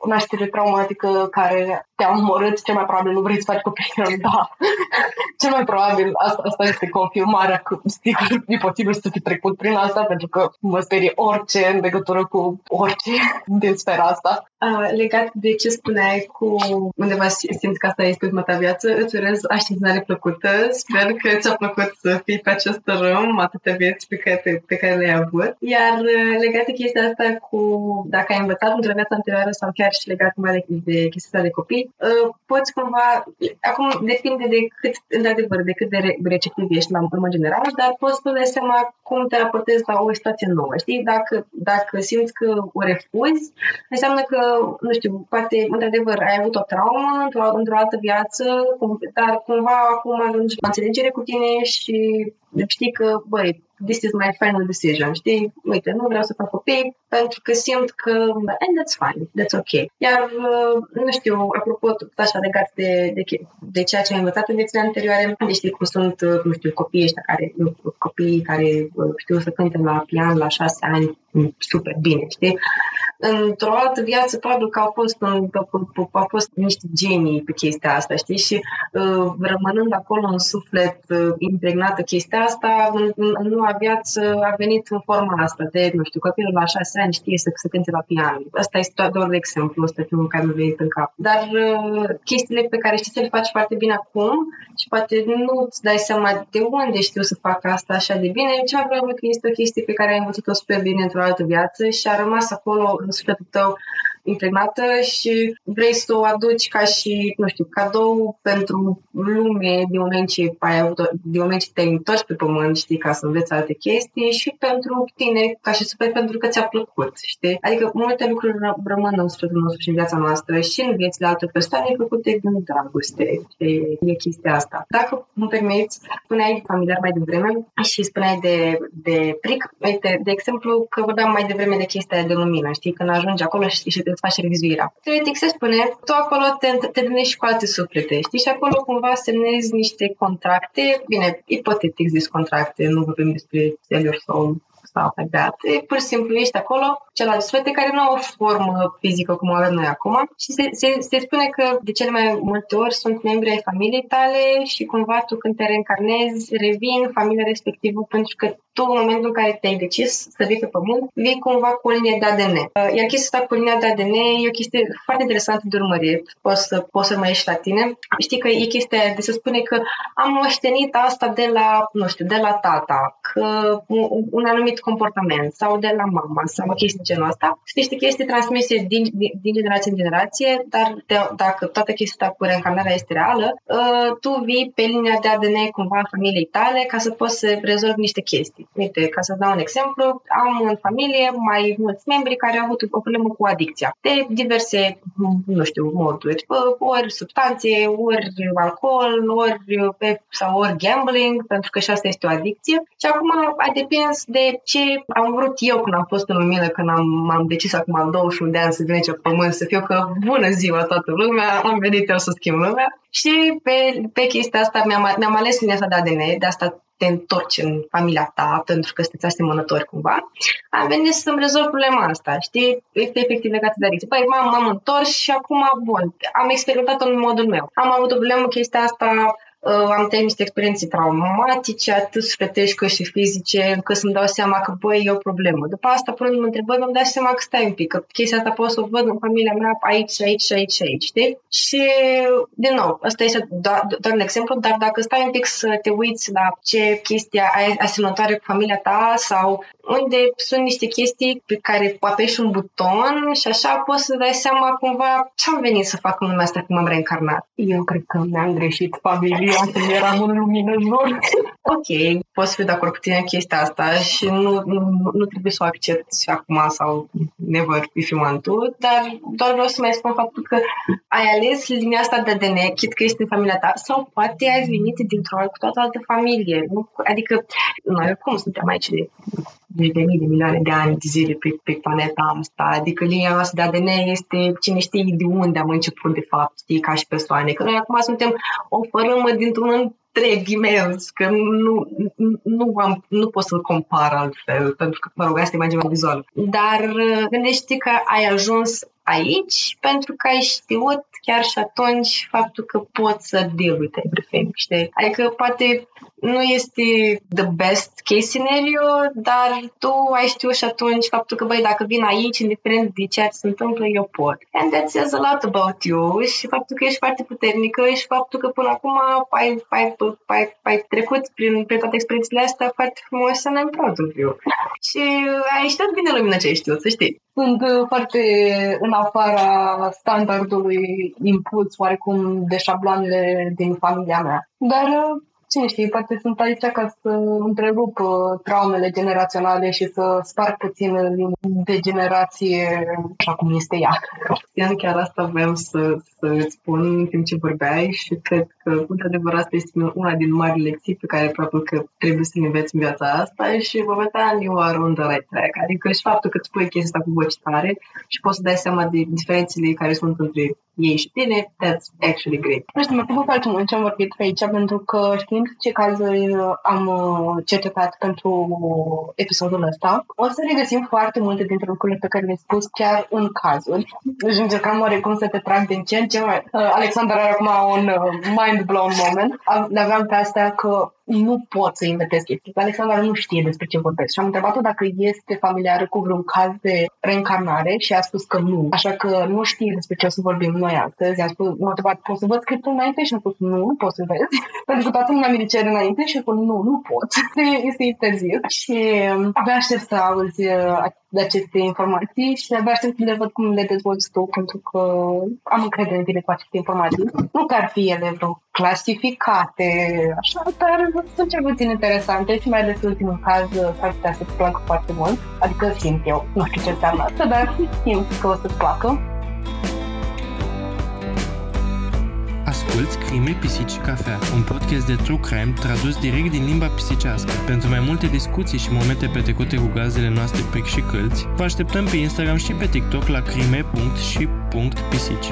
naștere traumatică care te-a omorât, cel mai probabil nu vrei să faci copii. Da. cel mai probabil asta, asta este confirmarea că sigur e posibil să fi trecut prin asta pentru că mă sperie orice în legătură cu orice din sfera asta. Uh, legat de ce spuneai cu undeva simți că asta este ultima ta viață, îți urez așteptare plăcută. Sper că ți-a plăcut să fii pe acest râm atâtea vieți pe care, pe care le-ai avut. Iar uh, legat de chestia asta cu dacă ai învățat într-o viață anterioară sau chiar și legat mai de, de chestia de copii, uh, poți cumva, acum depinde de cât, într-adevăr, de cât de receptiv ești la în general, dar poți să dai seama cum te raportezi la o situație nouă. Știi? Dacă, dacă simți că o refuzi, înseamnă că nu știu, poate, într-adevăr, ai avut o traumă într-o, într-o altă viață, dar cumva acum ajungi la înțelegere cu tine și știi că, băi, this is my final decision, știi? Uite, nu vreau să fac copii pentru că simt că, and that's fine, that's ok. Iar, uh, nu știu, apropo, tot așa legat de, de, de ceea ce am învățat în viețile anterioare, de știi cum sunt, uh, nu știu, copiii ăștia care, nu, copiii care uh, știu să cânte la pian la șase ani, mm, super bine, știi? Într-o altă viață, probabil că au fost, în, au fost niște genii pe chestia asta, știi? Și uh, rămânând acolo în suflet uh, impregnată chestia asta, în, în noua viață a venit în forma asta de, nu știu, copilul la șase ani știe să, să cânte la pian. Asta este doar de exemplu, ăsta filmul care mi-a venit în cap. Dar uh, chestiile pe care știi să le faci foarte bine acum și poate nu îți dai seama de unde știu să fac asta așa de bine, cea probabil că este o chestie pe care ai învățat-o super bine într-o altă viață și a rămas acolo în sufletul tău impregnată și vrei să o aduci ca și, nu știu, cadou pentru lume din moment ce ai avut, din moment ce te-ai întors pe pământ, știi, ca să înveți alte chestii și pentru tine ca și super pentru că ți-a plăcut, știi? Adică multe lucruri rămân în sufletul nostru și în viața noastră și în viețile alte persoane făcute din dragoste, știi? E chestia asta. Dacă îmi permiți, spuneai familiar mai devreme și spuneai de, de pric, uite, de exemplu, că vorbeam mai devreme de chestia de lumină, știi? Când ajungi acolo și, și îți faci revizuirea. Teoretic se spune, tu acolo te, te întâlnești cu alte suflete, știi? Și acolo cumva semnezi niște contracte. Bine, ipotetic există contracte, nu vorbim despre celor sau sau like that. E pur și simplu ești acolo, celelalte suflete care nu au o formă fizică cum avem noi acum și se, se, se spune că de cele mai multe ori sunt membri ai familiei tale și cumva tu când te reîncarnezi revin familia respectivă pentru că tu în momentul în care te-ai decis să vii pe pământ, vii cumva cu o linie de ADN. Uh, iar chestia asta cu linia de ADN e o chestie foarte interesantă de urmărit. Poți să, poți să mai ieși la tine. Știi că e chestia de să spune că am moștenit asta de la, nu știu, de la tata, că un, un anumit comportament sau de la mama sau chestii de genul ăsta. Sunt niște chestii transmise din, din, din generație în generație, dar de, dacă toată chestia asta cu reîncarnarea este reală, uh, tu vii pe linia de ADN cumva a familiei tale ca să poți să rezolvi niște chestii. Uite, ca să dau un exemplu, am în familie mai mulți membri care au avut o problemă cu adicția de diverse, nu știu, moduri. Ori substanțe, ori alcool, ori sau ori gambling, pentru că și asta este o adicție. Și acum a depins de ce am vrut eu când am fost în lumină, când am, m-am decis acum am 21 de ani să vin aici pe pământ, să fiu că bună ziua toată lumea, am venit eu să schimb lumea. Și pe, pe chestia asta mi-am, mi-am ales linia asta de ADN, de asta te întorci în familia ta pentru că sunteți asemănători cumva, am venit să-mi rezolv problema asta, știi? Este efectiv legat de adicție. Păi m-am, m-am întors și acum, bun, am experimentat în modul meu. Am avut o problemă chestia asta Uh, am trăit niște experiențe traumatice, atât sufletești cât și fizice, încât să-mi dau seama că, băi, e o problemă. După asta, punându-mă întrebări, mi-am dat seama că stai un pic, că chestia asta pot să o văd în familia mea aici, aici, aici, aici, știi? Și, din nou, ăsta este doar, doar un exemplu, dar dacă stai un pic să te uiți la ce chestia ai asemănătoare cu familia ta sau unde sunt niște chestii pe care apeși un buton și așa poți să dai seama cumva ce am venit să fac în lumea asta când m-am reîncarnat. Eu cred că mi-am greșit familia când eram în lumină, jur. ok, pot să fiu de acord cu tine în chestia asta și nu, nu, nu trebuie să o accepti acum sau never if you want to, dar doar vreau să mai spun faptul că ai ales linia asta de ADN, chit că este în familia ta, sau poate ai venit dintr-o cu toată altă familie. Nu? Adică noi oricum suntem aici de zeci de mii de milioane de ani de zile pe, pe planeta asta. Adică linia asta de ADN este cine știe de unde am început de fapt, știi, ca și persoane. Că noi acum suntem o fărâmă dintr-un trei emails, că nu, nu, am, nu pot să-l compar altfel, pentru că, mă rog, asta e imaginea vizuală. Dar uh, gândește că ai ajuns aici pentru că ai știut chiar și atunci faptul că poți să deal with everything, știi? Adică poate nu este the best case scenario, dar tu ai știut și atunci faptul că, băi, dacă vin aici, indiferent de ceea ce se întâmplă, eu pot. And that says a lot about you și faptul că ești foarte puternică și faptul că până acum ai, ai, ai, ai trecut prin, prin toate experiențele astea foarte frumos and I'm proud of you. Și ai știut bine lumina ce ai știut, să știi. Sunt uh, foarte în afara standardului impus oarecum de șabloanele din familia mea. Dar uh, cine știe, poate sunt aici ca să întrerup uh, traumele generaționale și să sparg puțin de generație așa cum este ea. Cristian, chiar asta vreau să, să îți spun în timp ce vorbeai și cred că, într-adevăr, asta este una din mari lecții pe care probabil că trebuie să le înveți în viața asta și vă vedea you are on the right track. Adică și faptul că îți spui chestia asta cu voce tare și poți să dai seama de diferențele care sunt între ei și tine, that's actually great. Nu știu, mă bucur foarte mult ce am vorbit pe aici, pentru că știind ce cazuri uh, am uh, cercetat pentru episodul ăsta, o să regăsim foarte multe dintre lucrurile pe care le-ai spus chiar în cazuri. Deci încercam oarecum să te trag din ce în ce mai... Uh, Alexandra are acum un mind-blown moment. Le aveam pe astea că nu pot să inventez chestii. Alexandra nu știe despre ce vorbesc și am întrebat-o dacă este familiară cu vreun caz de reîncarnare și a spus că nu. Așa că nu știe despre ce o să vorbim noi astăzi. A spus, m-a întrebat, poți să văd scriptul înainte? Și am spus, nu, nu pot să vezi. Pentru că toată lumea mi cer înainte și a spus, nu, nu pot. este interzis. Și abia aștept să auzi uh, de aceste informații și abia aștept să le văd cum le dezvolți tu, pentru că am încredere în tine cu aceste informații. Nu că ar fi ele vreo clasificate, așa, dar sunt cel puțin interesante și mai ales ultimul caz s-ar putea să-ți placă foarte mult. Adică simt eu, nu știu ce înseamnă asta, dar simt că o să-ți placă. Asculți Crime, Pisici și Cafea, un podcast de true crime tradus direct din limba pisicească. Pentru mai multe discuții și momente petrecute cu gazele noastre pric și câlți, vă așteptăm pe Instagram și pe TikTok la crime.și.pisici.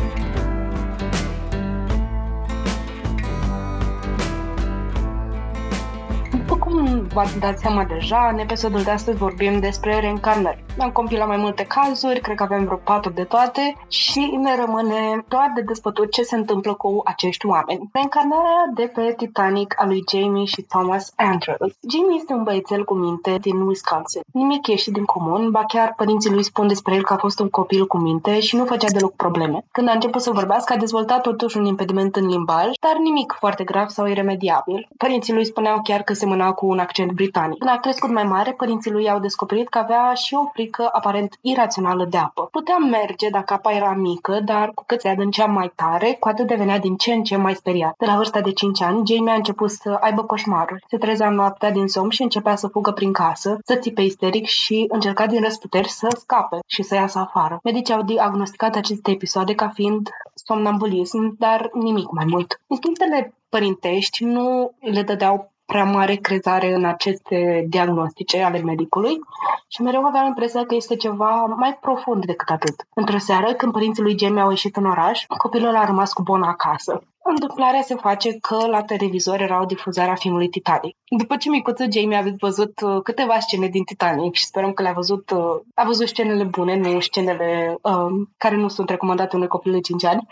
v-ați dat seama deja, în episodul de astăzi vorbim despre reîncarnări. Am compilat mai multe cazuri, cred că avem vreo patru de toate și ne rămâne doar de despătut ce se întâmplă cu acești oameni. Reîncarnarea de pe Titanic a lui Jamie și Thomas Andrews. Jamie este un băiețel cu minte din Wisconsin. Nimic ieșit din comun, ba chiar părinții lui spun despre el că a fost un copil cu minte și nu făcea deloc probleme. Când a început să vorbească, a dezvoltat totuși un impediment în limbaj, dar nimic foarte grav sau iremediabil. Părinții lui spuneau chiar că semăna cu un accent britanic. Când a crescut mai mare, părinții lui au descoperit că avea și o frică aparent irațională de apă. Putea merge dacă apa era mică, dar cu cât se adâncea mai tare, cu atât devenea din ce în ce mai speriat. De la vârsta de 5 ani, Jamie a început să aibă coșmaruri. Se trezea noaptea din somn și începea să fugă prin casă, să țipe isteric și încerca din răsputeri să scape și să iasă afară. Medicii au diagnosticat aceste episoade ca fiind somnambulism, dar nimic mai mult. Instinctele părintești nu le dădeau prea mare crezare în aceste diagnostice ale medicului și mereu aveam impresia că este ceva mai profund decât atât. Într-o seară, când părinții lui Jamie au ieșit în oraș, copilul a rămas cu Bona acasă. Întâmplarea se face că la televizor era o difuzare a filmului Titanic. După ce micuță Jamie a văzut uh, câteva scene din Titanic și sperăm că le-a văzut, uh, a văzut scenele bune, nu scenele um, care nu sunt recomandate unui copil de 5 ani,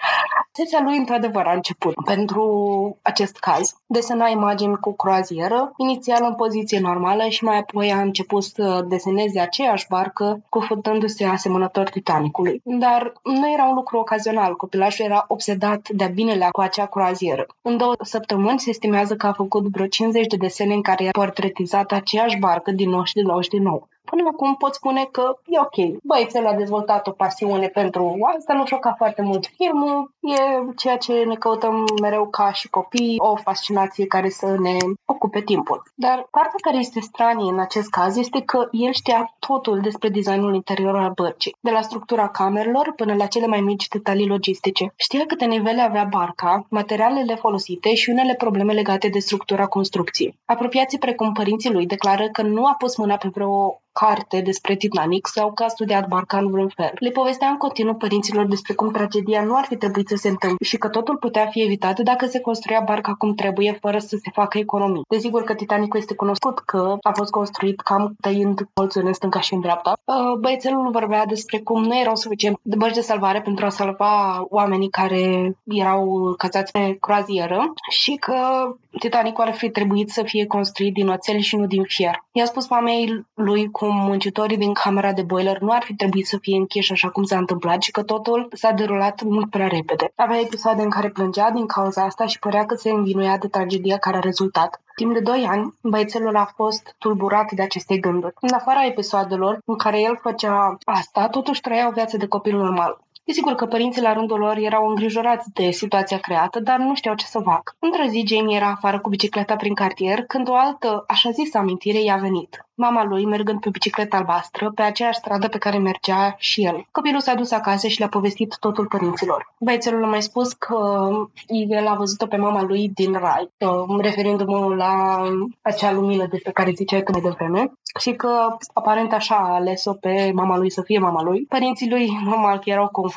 sesia lui într-adevăr a început. Pentru acest caz, desena imagini cu croazieră, inițial în poziție normală și mai apoi a început să deseneze aceeași barcă, cufundându-se asemănător Titanicului. Dar nu era un lucru ocazional, copilașul era obsedat de-a binelea cu acea acea croazieră. În două săptămâni se estimează că a făcut vreo 50 de desene în care a portretizat aceeași barcă din nou și din nou și din nou. Până acum pot spune că e ok. Băiețel a dezvoltat o pasiune pentru asta, nu șoca foarte mult filmul, e ceea ce ne căutăm mereu ca și copii, o fascinație care să ne ocupe timpul. Dar partea care este stranie în acest caz este că el știa totul despre designul interior al bărcii, de la structura camerelor până la cele mai mici detalii logistice. Știa câte nivele avea barca, materialele folosite și unele probleme legate de structura construcției. Apropiații precum părinții lui declară că nu a pus mâna pe vreo carte despre Titanic sau că a studiat barca în vreun fel. Le povestea în continuu părinților despre cum tragedia nu ar fi trebuit să se întâmple și că totul putea fi evitat dacă se construia barca cum trebuie, fără să se facă economii. Desigur că Titanicul este cunoscut că a fost construit cam tăind colțul în stânga și în dreapta. Uh, băiețelul vorbea despre cum nu erau suficient de bărci de salvare pentru a salva oamenii care erau cazați pe croazieră și că Titanicul ar fi trebuit să fie construit din oțel și nu din fier. I-a spus mamei lui cum muncitorii din camera de boiler nu ar fi trebuit să fie închiși așa cum s-a întâmplat și că totul s-a derulat mult prea repede. Avea episoade în care plângea din cauza asta și părea că se învinuia de tragedia care a rezultat. Timp de 2 ani, băiețelul a fost tulburat de aceste gânduri. În afara episoadelor în care el făcea asta, totuși trăia o viață de copil normal. Desigur că părinții la rândul lor erau îngrijorați de situația creată, dar nu știau ce să facă. Într-o zi, Jamie era afară cu bicicleta prin cartier, când o altă, așa zisă amintire, i-a venit mama lui mergând pe bicicletă albastră pe aceeași stradă pe care mergea și el. Copilul s-a dus acasă și le-a povestit totul părinților. Băiețelul a mai spus că el a văzut-o pe mama lui din rai, referindu-mă la acea lumină despre care ziceai tu mai devreme, și că aparent așa a ales-o pe mama lui să fie mama lui. Părinții lui normal că erau confuzi,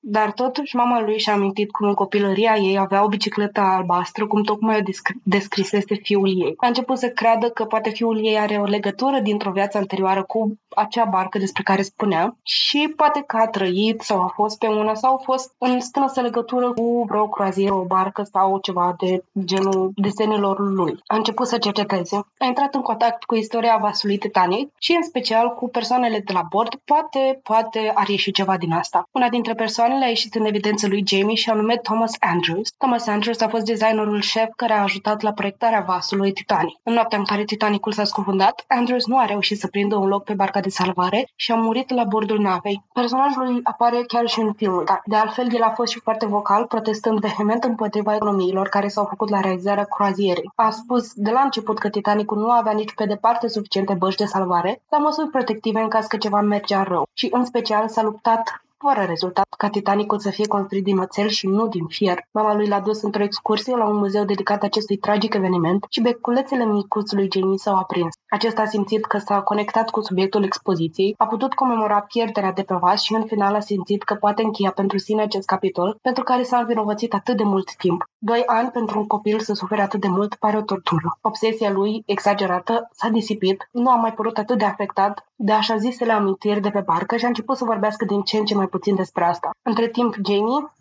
dar totuși mama lui și-a amintit cum în copilăria ei avea o bicicletă albastră, cum tocmai o descrisese fiul ei. A început să creadă că poate fiul ei are o legătură legătură dintr-o viață anterioară cu acea barcă despre care spunea și poate că a trăit sau a fost pe una sau a fost în strânsă legătură cu vreo croazieră, o barcă sau ceva de genul desenelor lui. A început să cerceteze. A intrat în contact cu istoria vasului Titanic și în special cu persoanele de la bord. Poate, poate ar ieși ceva din asta. Una dintre persoanele a ieșit în evidență lui Jamie și anume Thomas Andrews. Thomas Andrews a fost designerul șef care a ajutat la proiectarea vasului Titanic. În noaptea în care Titanicul s-a scufundat, Andrews nu a reușit să prindă un loc pe barca de salvare și a murit la bordul navei. Personajul lui apare chiar și în film, dar de altfel el a fost și foarte vocal, protestând vehement împotriva economiilor care s-au făcut la realizarea croazierei. A spus de la început că Titanicul nu avea nici pe departe suficiente băști de salvare sau măsuri protective în caz că ceva mergea rău și în special s-a luptat fără rezultat ca Titanicul să fie construit din oțel și nu din fier. Mama lui l-a dus într-o excursie la un muzeu dedicat acestui tragic eveniment și beculețele micuțului Jamie s-au aprins. Acesta a simțit că s-a conectat cu subiectul expoziției, a putut comemora pierderea de pe vas și în final a simțit că poate încheia pentru sine acest capitol, pentru care s-a învinovățit atât de mult timp. Doi ani pentru un copil să sufere atât de mult pare o tortură. Obsesia lui, exagerată, s-a disipit, nu a mai părut atât de afectat de așa zisele amintiri de pe barcă și a început să vorbească din ce în ce mai puțin despre asta. Între timp, Jamie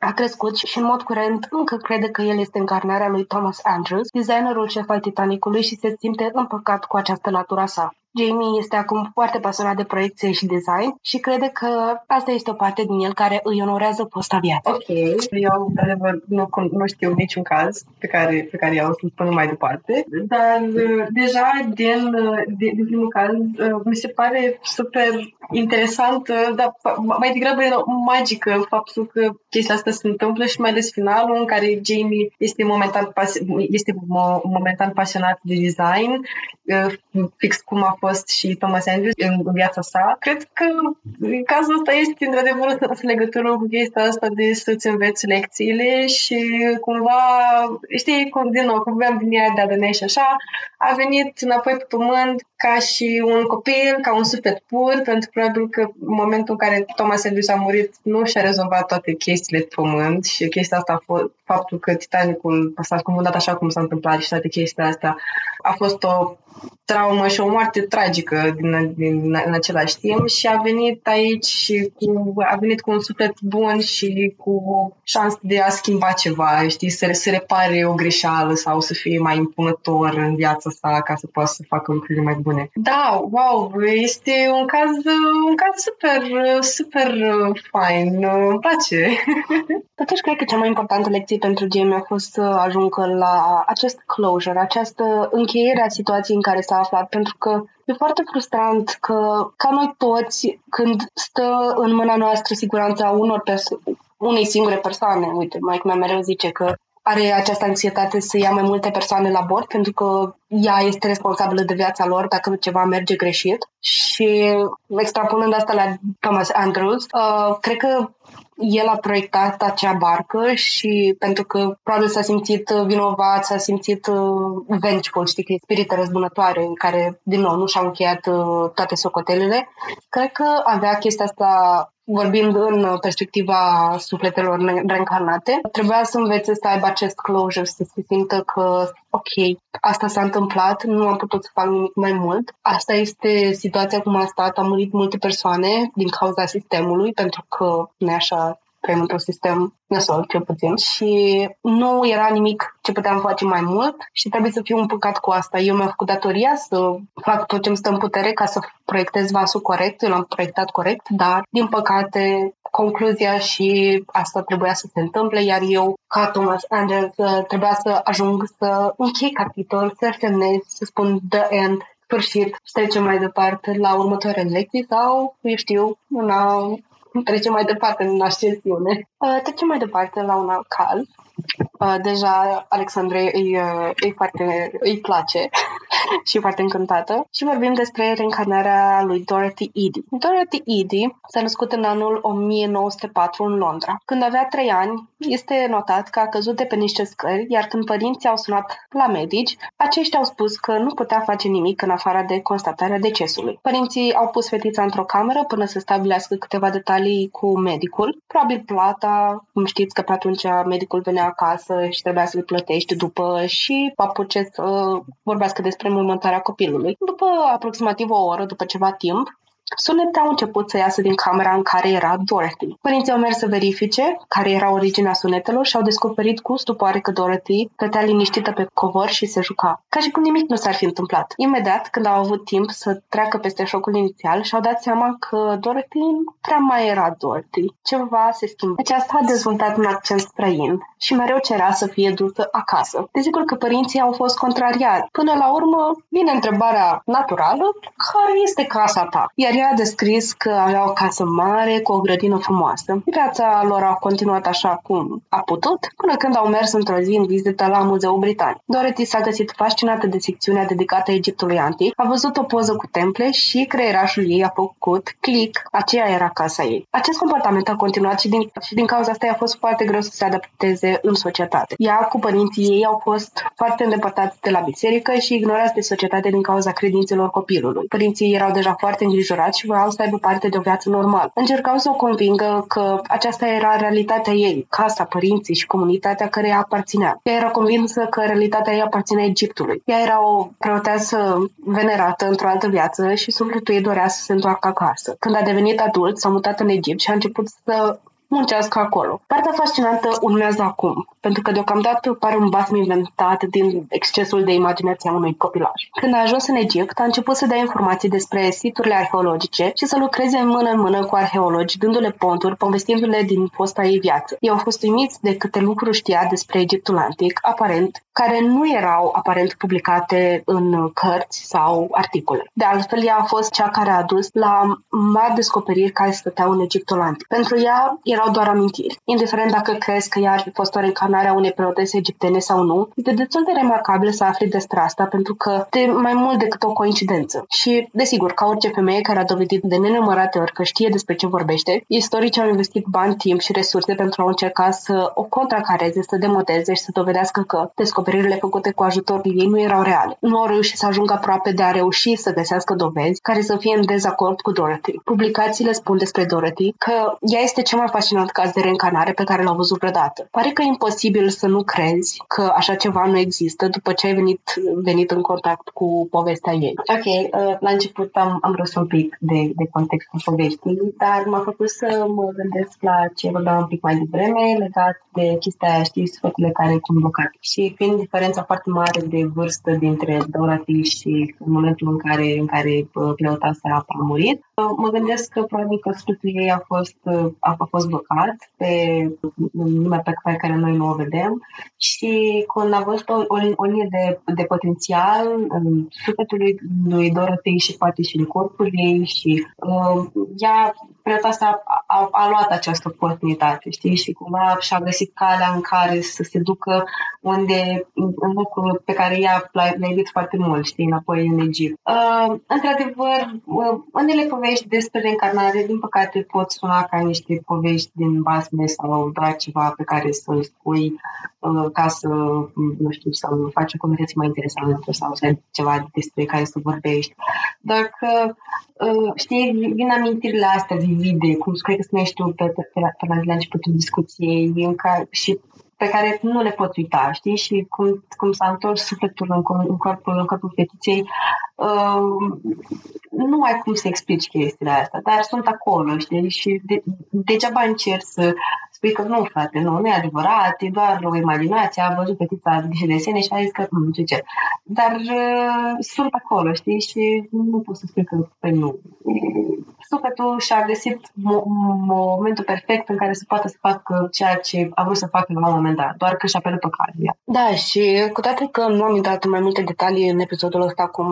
a crescut și în mod curent încă crede că el este încarnarea lui Thomas Andrews, designerul șef al Titanicului și se simte împăcat cu această latura sa. Jamie este acum foarte pasionat de proiecție și design și crede că asta este o parte din el care îi onorează posta viață. Ok, eu nu, nu știu niciun caz pe care, pe care i-au să până mai departe, dar uh, deja din, uh, din, din primul caz uh, mi se pare super interesant, dar mai degrabă magică faptul că chestia asta se întâmplă și mai ales finalul în care Jamie este momentan, pas- este momentan pasionat de design, fix cum a fost și Thomas Andrews în viața sa. Cred că cazul ăsta este într-adevăr în legătură cu chestia asta de să-ți înveți lecțiile și cumva, știi, cum, din nou, cum aveam din ea de ADN și așa, a venit înapoi pe pământ ca și un copil, ca un suflet pur, pentru că probabil că în momentul în care Thomas Andrews a murit nu și-a rezolvat toate chestiile de pământ și chestia asta a fost faptul că Titanicul s-a scufundat așa cum s-a întâmplat și toate chestiile astea a fost o traumă și o moarte tragică din, din, în același timp și a venit aici și cu, a venit cu un suflet bun și cu șansă de a schimba ceva, știi, să, să repare o greșeală sau să fie mai impunător în viața sa ca să poată să facă lucrurile mai bune. Da, wow, este un caz, un caz super, super fain, îmi place. Totuși, cred că cea mai importantă lecție pentru Jamie a fost să ajungă la acest closure, această încheiere a situației în care s-a aflat, pentru că e foarte frustrant că, ca noi toți, când stă în mâna noastră siguranța unor perso- unei singure persoane, uite, mai mea mereu zice că are această anxietate să ia mai multe persoane la bord pentru că ea este responsabilă de viața lor dacă ceva merge greșit. Și extrapolând asta la Thomas Andrews, uh, cred că el a proiectat acea barcă și pentru că probabil s-a simțit vinovat, s-a simțit uh, vengeful, știi, că e spirite răzbunătoare în care, din nou, nu și-au încheiat uh, toate socotelele. Cred că avea chestia asta vorbind în perspectiva sufletelor reîncarnate, trebuia să învețe să aibă acest closure, să se simtă că, ok, asta s-a întâmplat, nu am putut să fac nimic mai mult. Asta este situația cum a stat, au murit multe persoane din cauza sistemului, pentru că nu așa trăim într-un sistem nasol, cel puțin, și nu era nimic ce puteam face mai mult și trebuie să fiu împăcat cu asta. Eu mi-am făcut datoria să fac tot ce îmi stă în putere ca să proiectez vasul corect, eu l-am proiectat corect, dar, din păcate, concluzia și asta trebuia să se întâmple, iar eu, ca Thomas Anders, trebuia să ajung să închei capitol, să semnez, să spun the end, sfârșit, să trecem mai departe la următoarea lecții sau, eu știu, una trecem mai departe în ascensiune. Uh, trecem mai departe la un alt caz. Uh, deja Alexandre îi, uh, îi, foarte, îi place și foarte încântată și vorbim despre reîncarnarea lui Dorothy Eady. Dorothy Eady s-a născut în anul 1904 în Londra. Când avea 3 ani, este notat că a căzut de pe niște scări, iar când părinții au sunat la medici, aceștia au spus că nu putea face nimic în afara de constatarea decesului. Părinții au pus fetița într-o cameră până să stabilească câteva detalii cu medicul, probabil plata, cum știți că pe atunci medicul venea acasă și trebuia să-l plătești după și apuce să vorbească despre înmormântarea copilului. După aproximativ o oră, după ceva timp, Sunete au început să iasă din camera în care era Dorothy. Părinții au mers să verifice care era originea sunetelor și au descoperit cu stupoare că Dorothy stătea liniștită pe covor și se juca, ca și cum nimic nu s-ar fi întâmplat. Imediat, când au avut timp să treacă peste șocul inițial, și-au dat seama că Dorothy nu prea mai era Dorothy. Ceva se schimbă. Aceasta a dezvoltat un accent străin și mereu cerea să fie dusă acasă. Desigur că părinții au fost contrariați. Până la urmă, vine întrebarea naturală, care este casa ta? Iar ea a descris că avea o casă mare cu o grădină frumoasă. Viața lor a continuat așa cum a putut, până când au mers într-o zi în vizită la Muzeul Britanic. Dorothy s-a găsit fascinată de secțiunea dedicată Egiptului Antic, a văzut o poză cu temple și creierașul ei a făcut click, aceea era casa ei. Acest comportament a continuat și din, și din cauza asta a fost foarte greu să se adapteze în societate. Ea cu părinții ei au fost foarte îndepărtați de la biserică și ignorați de societate din cauza credințelor copilului. Părinții erau deja foarte îngrijorați și voiau să aibă parte de o viață normală. Încercau să o convingă că aceasta era realitatea ei, casa, părinții și comunitatea care ea aparținea. Ea era convinsă că realitatea ei aparținea Egiptului. Ea era o preoteasă venerată într-o altă viață și sufletul ei dorea să se întoarcă acasă. Când a devenit adult, s-a mutat în Egipt și a început să muncească acolo. Partea fascinantă urmează acum, pentru că deocamdată pare un basm inventat din excesul de imaginație a unui copilaj. Când a ajuns în Egipt, a început să dea informații despre siturile arheologice și să lucreze mână în mână cu arheologi, dându-le ponturi, povestindu-le din fosta ei viață. Ei au fost uimiți de câte lucruri știa despre Egiptul antic, aparent, care nu erau aparent publicate în cărți sau articole. De altfel, ea a fost cea care a adus la mari descoperiri care stăteau în Egiptul antic. Pentru ea erau doar amintiri. Indiferent dacă crezi că ea ar fi fost o reîncarnare a unei preotese egiptene sau nu, este destul de remarcabil să afli despre asta pentru că de mai mult decât o coincidență. Și, desigur, ca orice femeie care a dovedit de nenumărate ori că știe despre ce vorbește, istoricii au investit bani, timp și resurse pentru a încerca să o contracareze, să demoteze și să dovedească că descoperirile făcute cu ajutorul ei nu erau reale. Nu au reușit să ajungă aproape de a reuși să găsească dovezi care să fie în dezacord cu Dorothy. Publicațiile spun despre Dorothy că ea este cea mai fascinant caz de reîncarnare pe care l-au văzut vreodată. Pare că e imposibil să nu crezi că așa ceva nu există după ce ai venit, venit în contact cu povestea ei. Ok, uh, la început am, am răs un pic de, de contextul poveștii, dar m-a făcut să mă gândesc la ce vorbeam un pic mai devreme legat de chestia aia, știi, sfăturile care convocat. Și fiind diferența foarte mare de vârstă dintre Dorothy și în momentul în care, în care uh, pilota sa a murit, uh, mă gândesc că probabil că sfătul ei a fost, a, a fost blocat pe lumea pe care noi nu o vedem și când a văzut o, o, o linie de, de potențial în sufletul lui, lui Dorothy și poate și în corpul ei și uh, ea perioada asta a, a luat această oportunitate, știi, și cumva și-a găsit calea în care să se ducă unde, în locul pe care ea l-a, l-a iubit foarte mult, știi, înapoi în Egipt. Uh, într-adevăr, uh, unele povești despre reîncarnare, din păcate, pot suna ca niște povești din basme sau doar ceva pe care să-l spui uh, ca să, nu știu, să faci o conversație mai interesantă sau să ai ceva despre care să vorbești. Dar că, uh, știi, vin amintirile astea vivide, cum cred că spuneai tu pe, pe, pe, la, pe la începutul discuției, în care, și pe care nu le poți uita, știi? Și cum, cum s-a întors sufletul în, în corpul, în corpul fetiței, uh, nu ai cum să explici chestiile astea, dar sunt acolo, știi? Și de, degeaba încerci să spui că nu, frate, nu, nu e adevărat, e doar o imaginație, a văzut fetița de desene și a zis că nu știu ce. Dar uh, sunt acolo, știi? Și nu pot să spui că păi nu. Sufletul și-a găsit mo- momentul perfect în care să poată să facă ceea ce a vrut să facă la un moment dat, doar că și-a pierdut ocazia. Da, și cu toate că nu am intrat în mai multe detalii în episodul ăsta, cum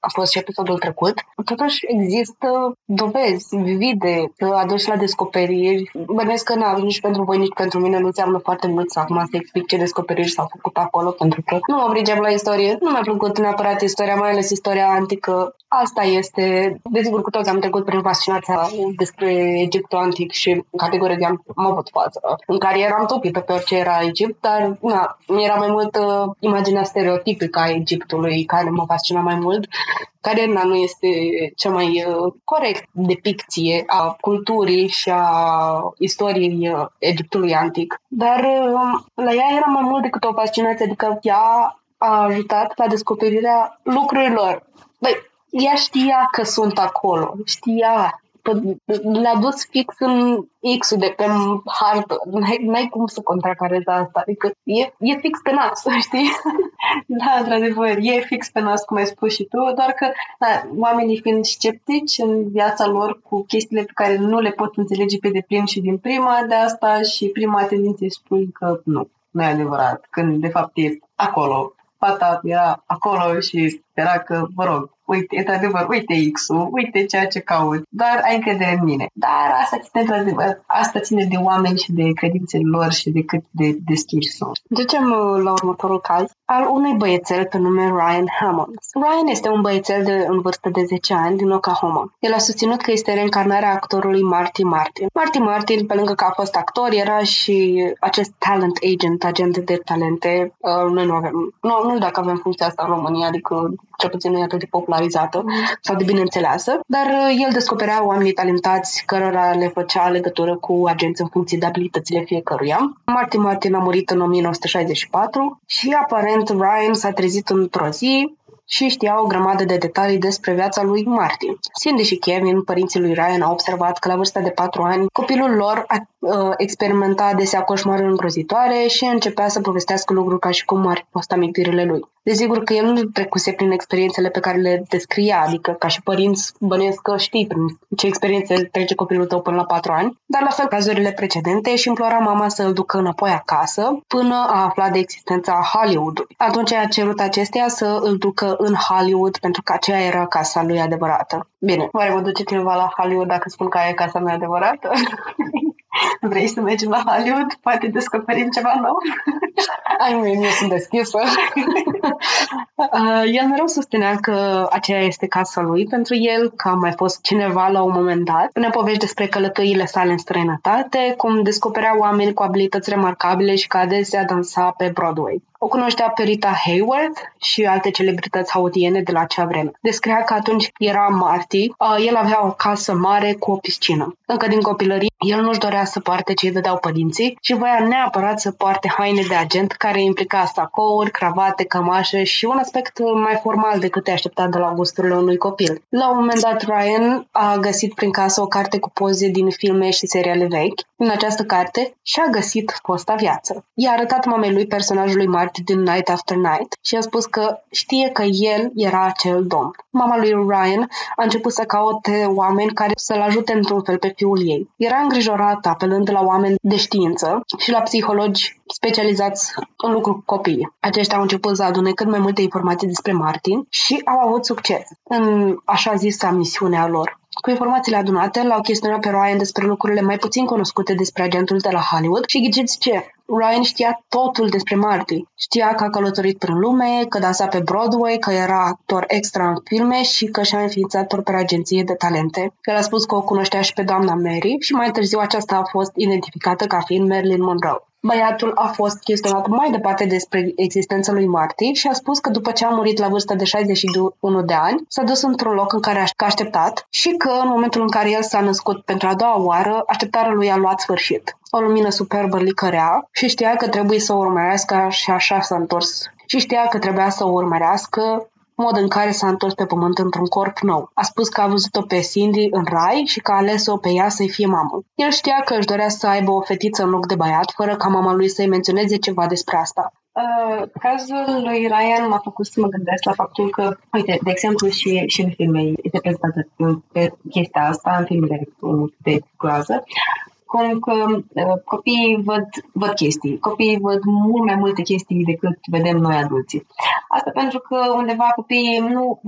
a fost și episodul trecut, totuși există dovezi vivide, adus la descoperiri. Bănesc că n nici pentru voi, nici pentru mine nu înseamnă foarte mult să acum să explic ce descoperiri s-au făcut acolo, pentru că nu mă pricep la istorie, nu mi-a plăcut neapărat istoria, mai ales istoria antică. Asta este, desigur, cu toți am trecut prin fascinația despre Egiptul antic și categoria am, am avut față, în care eram topită pe orice era Egipt, dar na, era mai mult uh, imaginea stereotipică a Egiptului care mă fascina mai mult care na, nu este cea mai uh, corect depicție a culturii și a istoriei uh, Egiptului antic. Dar uh, la ea era mai mult decât o fascinație, adică ea a ajutat la descoperirea lucrurilor. Băi, ea știa că sunt acolo, știa le-a dus fix în X-ul de pe hartă. N-ai, n-ai cum să contracarezi asta. Adică e, e fix pe nas, știi? da, într-adevăr, e fix pe nas, cum ai spus și tu, doar că da, oamenii fiind sceptici în viața lor cu chestiile pe care nu le pot înțelege pe deplin și din prima de asta și prima tendință spun că nu, nu e adevărat, când de fapt e acolo. Fata era acolo și era că, vă rog, uite, e adevăr, uite X-ul, uite ceea ce caut, dar ai încredere în mine. Dar asta ține, într-adevăr, asta ține de oameni și de credințele lor și de cât de deschiși sunt. Ducem uh, la următorul caz al unui băiețel pe nume Ryan Hammond. Ryan este un băiețel de, în vârstă de 10 ani din Oklahoma. El a susținut că este reîncarnarea actorului Marty Martin. Marty Martin, pe lângă că a fost actor, era și acest talent agent, agent de talente. Uh, noi nu avem, nu, nu știu dacă avem funcția asta în România, adică cel puțin nu e atât de popularizată mm. sau de bine înțeleasă, dar uh, el descoperea oamenii talentați cărora le făcea legătură cu agenți în funcție de abilitățile fiecăruia. Martin Martin a murit în 1964 și aparent Ryan s-a trezit într-o zi și știa o grămadă de detalii despre viața lui Martin. Cindy și Kevin, părinții lui Ryan, au observat că la vârsta de 4 ani copilul lor a, uh, experimenta adesea coșmaruri îngrozitoare și începea să povestească lucruri ca și cum ar fi fost amintirile lui. Desigur că el nu trecuse prin experiențele pe care le descria, adică ca și părinți bănuiesc că știi prin ce experiențe trece copilul tău până la 4 ani, dar la fel cazurile precedente și implora mama să îl ducă înapoi acasă până a afla de existența Hollywood-ului. Atunci a cerut acestea să îl ducă în Hollywood pentru că aceea era casa lui adevărată. Bine, oare mă duce cineva la Hollywood dacă spun că aia e casa mea adevărată? Vrei să mergem la Hollywood? Poate descoperim ceva nou? Ai, mie, eu sunt deschisă. uh, el mereu susținea că aceea este casa lui pentru el, că a mai fost cineva la un moment dat. Ne povești despre călătorile sale în străinătate, cum descoperea oameni cu abilități remarcabile și că adesea dansa pe Broadway. O cunoștea pe Rita Hayworth și alte celebrități haudiene de la acea vreme. Descria că atunci era Marty, uh, el avea o casă mare cu o piscină. Încă din copilărie, el nu-și dorea să poarte ce îi dădeau părinții și voia neapărat să poarte haine de agent care implica sacouri, cravate, cămașe și un aspect mai formal decât te aștepta de la gusturile unui copil. La un moment dat, Ryan a găsit prin casă o carte cu poze din filme și seriale vechi. În această carte și-a găsit fosta viață. I-a arătat mamei lui personajul lui Marty din Night After Night și a spus că știe că el era acel domn. Mama lui Ryan a început să caute oameni care să-l ajute într-un fel pe fiul ei. Era îngrijorată apelând la oameni de știință și la psihologi specializați în lucru cu copiii. Aceștia au început să adune cât mai multe informații despre Martin și au avut succes în așa zisa misiunea lor Cu informațiile adunate, l-au chestionat pe Ryan despre lucrurile mai puțin cunoscute despre agentul de la Hollywood și ghiciți ce? Ryan știa totul despre Marty. Știa că a călătorit prin lume, că dansa pe Broadway, că era actor extra în filme și că și-a înființat propria agenție de talente. El a spus că o cunoștea și pe doamna Mary și mai târziu aceasta a fost identificată ca fiind Marilyn Monroe. Băiatul a fost chestionat mai departe despre existența lui Marty și a spus că după ce a murit la vârsta de 61 de ani, s-a dus într-un loc în care a așteptat și că în momentul în care el s-a născut pentru a doua oară, așteptarea lui a luat sfârșit. O lumină superbă licărea și știa că trebuie să o urmărească și așa s-a întors. Și știa că trebuia să o urmărească mod în care s-a întors pe pământ într-un corp nou. A spus că a văzut-o pe Cindy în rai și că a ales-o pe ea să-i fie mamă. El știa că își dorea să aibă o fetiță în loc de băiat, fără ca mama lui să-i menționeze ceva despre asta. Uh, cazul lui Ryan m-a făcut să mă gândesc la faptul că, uite, de exemplu, și, și în filme este prezentată pe chestia asta, în filmele de groază, cum că uh, copiii văd, văd chestii. Copiii văd mult mai multe chestii decât vedem noi adulții. Asta pentru că undeva copiii nu,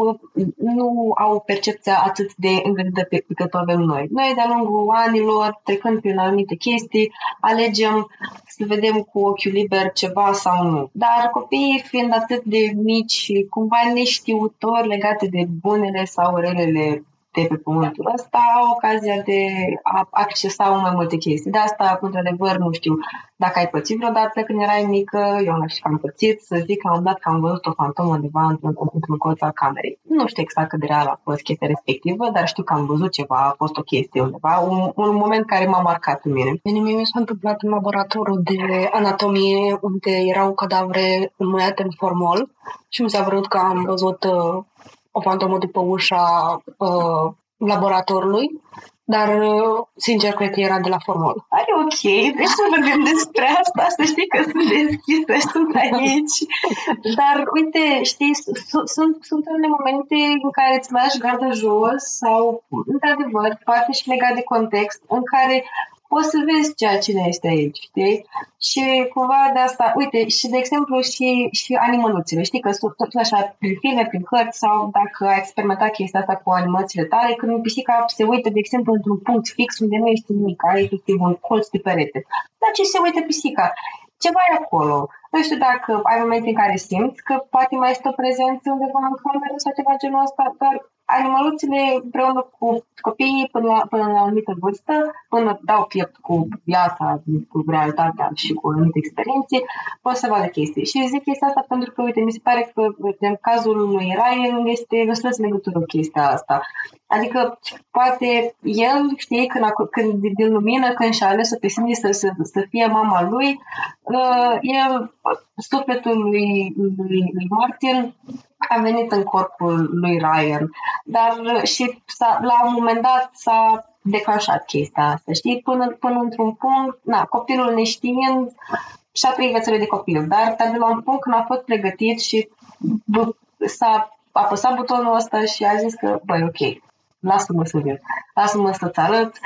nu au percepția atât de îngândită pe cât o avem noi. Noi, de-a lungul anilor, trecând prin anumite chestii, alegem să vedem cu ochiul liber ceva sau nu. Dar copiii fiind atât de mici și cumva neștiutori legate de bunele sau relele de pe pământul ăsta au ocazia de a accesa mai multe chestii. De asta, într-adevăr, nu știu dacă ai pățit vreodată când erai mică, eu nu știu că am pățit, să zic că am dat că am văzut o fantomă undeva într-un, într-un colț al camerei. Nu știu exact cât de real a fost chestia respectivă, dar știu că am văzut ceva, a fost o chestie undeva, un, un moment care m-a marcat pe mine. Bine, mie mi s-a întâmplat în laboratorul de anatomie unde erau cadavre înmâiate în formol și mi s-a vrut că am văzut uh, o fantomă după ușa uh, laboratorului, dar, uh, sincer, cred că era de la formol. Are ok, deci să vorbim despre asta, să știi că sunt deschisă, sunt aici. Dar, uite, știi, sunt, sunt unele momente în care îți lași garda jos sau, într-adevăr, poate și legat de context, în care poți să vezi ceea ce ne este aici, știi? Și cumva de asta, uite, și de exemplu și, și animăluțele, știi că sunt tot așa prin filme, prin cărți sau dacă ai experimentat chestia asta cu animăluțele tale, când pisica se uită, de exemplu, într-un punct fix unde nu este nimic, are efectiv un colț de perete. Dar ce se uită pisica? Ceva e acolo. Nu știu dacă ai momente în care simți că poate mai este o prezență undeva în cameră sau ceva genul ăsta, dar animăluțele împreună cu copiii până la, până la o anumită vârstă, până dau piept cu viața, cu realitatea și cu anumite experiențe, pot să vadă chestii. Și zic chestia asta pentru că, uite, mi se pare că în cazul lui Ryan este destul de legătură cu chestia asta. Adică, poate el, știi, când, când din lumină, când și-a ales-o pe sine să, să, să fie mama lui, uh, el, sufletul lui, lui, lui Martin a venit în corpul lui Ryan. Dar uh, și la un moment dat s-a declanșat chestia asta, știi? Până, până într-un punct, na, copilul neștiind și-a trăit viețile de copil, dar, dar de la un punct când a fost pregătit și b- s-a apăsat butonul ăsta și a zis că, băi, ok, lasă-mă să vin, lasă-mă să-ți arăt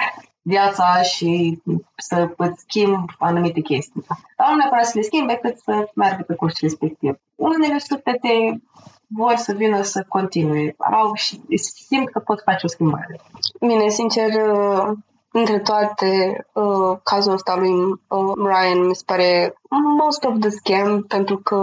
viața și să îți schimb anumite chestii. Dar nu neapărat să le schimbe, cât să meargă pe cursul respectiv. Unele suflete vor să vină să continue. Au și simt că pot face o schimbare. Bine, sincer, uh, între toate, uh, cazul ăsta lui uh, Ryan mi se pare most of the scam, pentru că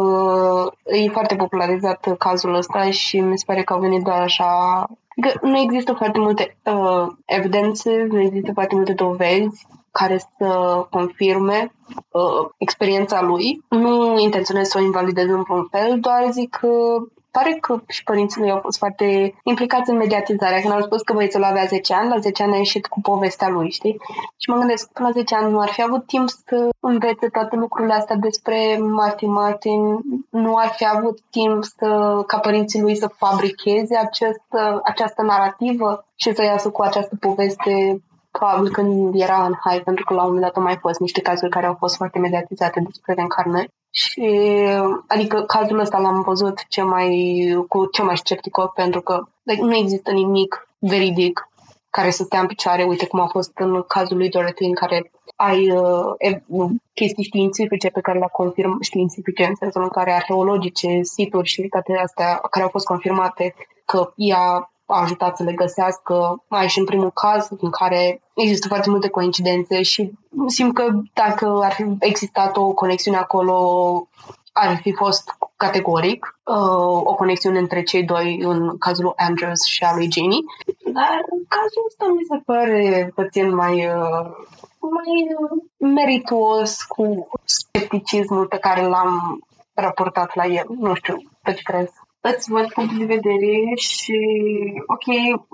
e foarte popularizat cazul ăsta și mi se pare că au venit doar așa că nu există foarte multe uh, evidențe, nu există foarte multe dovezi care să confirme uh, experiența lui. Nu intenționez să o invalidez într-un fel, doar zic că pare că și părinții lui au fost foarte implicați în mediatizarea. Când au spus că băiețul avea 10 ani, la 10 ani a ieșit cu povestea lui, știi? Și mă gândesc, până la 10 ani nu ar fi avut timp să învețe toate lucrurile astea despre Martin Martin, nu ar fi avut timp să, ca părinții lui să fabricheze acest, această narrativă și să iasă cu această poveste probabil când era în hai, pentru că la un moment dat au mai fost niște cazuri care au fost foarte mediatizate despre reîncarnări. Și, adică cazul ăsta l-am văzut ce mai, cu ce mai sceptică, pentru că like, nu există nimic veridic care să stea în picioare. Uite cum a fost în cazul lui Dorothy, în care ai uh, chestii științifice pe care le-a confirmat, științifice în sensul în care arheologice, situri și toate astea care au fost confirmate că ea a ajutat să le găsească, mai și în primul caz în care există foarte multe coincidențe și simt că dacă ar fi existat o conexiune acolo, ar fi fost categoric uh, o conexiune între cei doi în cazul lui Andrews și al lui Jamie. Dar în cazul ăsta mi se pare puțin mai, uh, mai uh, merituos cu scepticismul pe care l-am raportat la el. Nu știu, pe ce crezi? Îți văd punctul de vedere și, ok,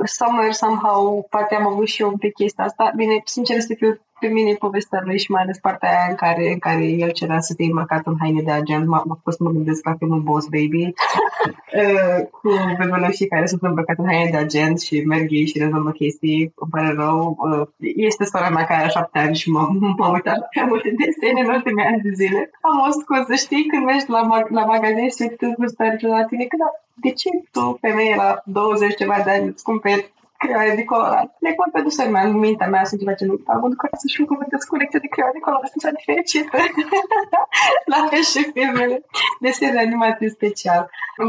somewhere, somehow, poate am avut și eu pe chestia asta. Bine, sincer să fiu, pe mine povestea lui și mai ales partea aia în care, în care el cerea să te îmbrăcat în haine de agent. M-a, m-a fost să mă gândesc la filmul Boss Baby uh, cu bebelușii care sunt îmbrăcat în haine de agent și merg ei și rezolvă chestii. Îmi pare rău. Uh, este sora mea care are șapte ani și m-am, m-am uitat la prea multe desene în ultimii ani de zile. Am o scuză, știi, când mergi la, mag- la magazin și te vârstă la tine, că da, de ce tu, femeie la 20 ceva de ani, îți cumperi creioane de colorat. Le cum pe dusă în mintea mea sunt ceva ce nu am văzut că să știu cum vedeți colecție de creioane de colorat, sunt de fericită. La fel și filmele desene animate special.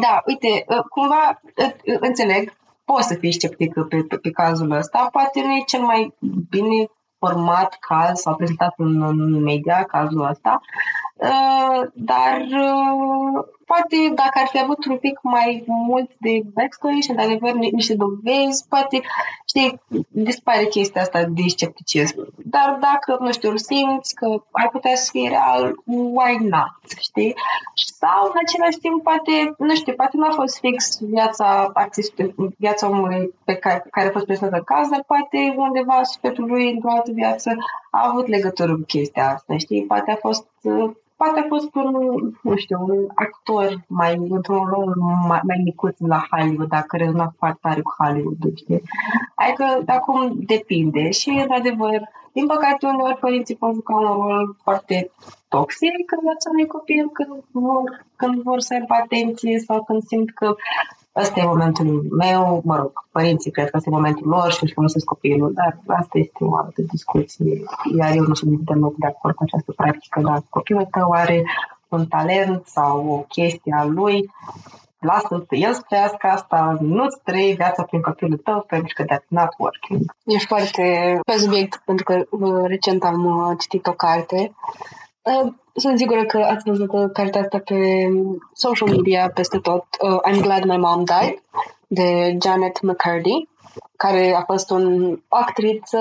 Da, uite, ă, cumva ă, ă, înțeleg, poți să fii sceptic pe, pe, pe cazul ăsta, poate nu e cel mai bine format caz sau prezentat în, în media cazul ăsta, uh, dar uh, poate dacă ar fi avut un pic mai mult de backstory și într-adevăr niște dovezi, poate, știi, dispare chestia asta de scepticism. Dar dacă, nu știu, îl simți că ar putea să fie real, why not, știi? Sau, în același timp, poate, nu știu, poate nu a fost fix viața artistului, viața omului pe care, care a fost prezentată în caz, dar poate undeva sufletul lui într-o altă viață a avut legătură cu chestia asta, știi? Poate a fost poate a fost un, nu știu, un actor mai într-un rol mai, mai micuț la Hollywood, dacă rezona foarte tare cu Hollywood, știi? Adică acum depinde și, într-adevăr, din păcate, uneori părinții pot juca un rol foarte toxic în viața unui copil când vor, când vor să aibă atenție sau când simt că ăsta e momentul meu, mă rog, părinții cred că ăsta e momentul lor și își folosesc copilul, dar asta este o altă discuție, iar eu nu sunt deloc de acord cu această practică, dar copilul tău are un talent sau o chestie a lui, lasă-l pe el să trăiască asta, nu-ți trăi viața prin copilul tău pentru că that's not working. Ești foarte pe subiect, pentru că uh, recent am uh, citit o carte Uh, sunt sigură că ați văzut cartea asta pe social media peste tot. Uh, I'm Glad My Mom Died de Janet McCurdy care a fost un, o actriță,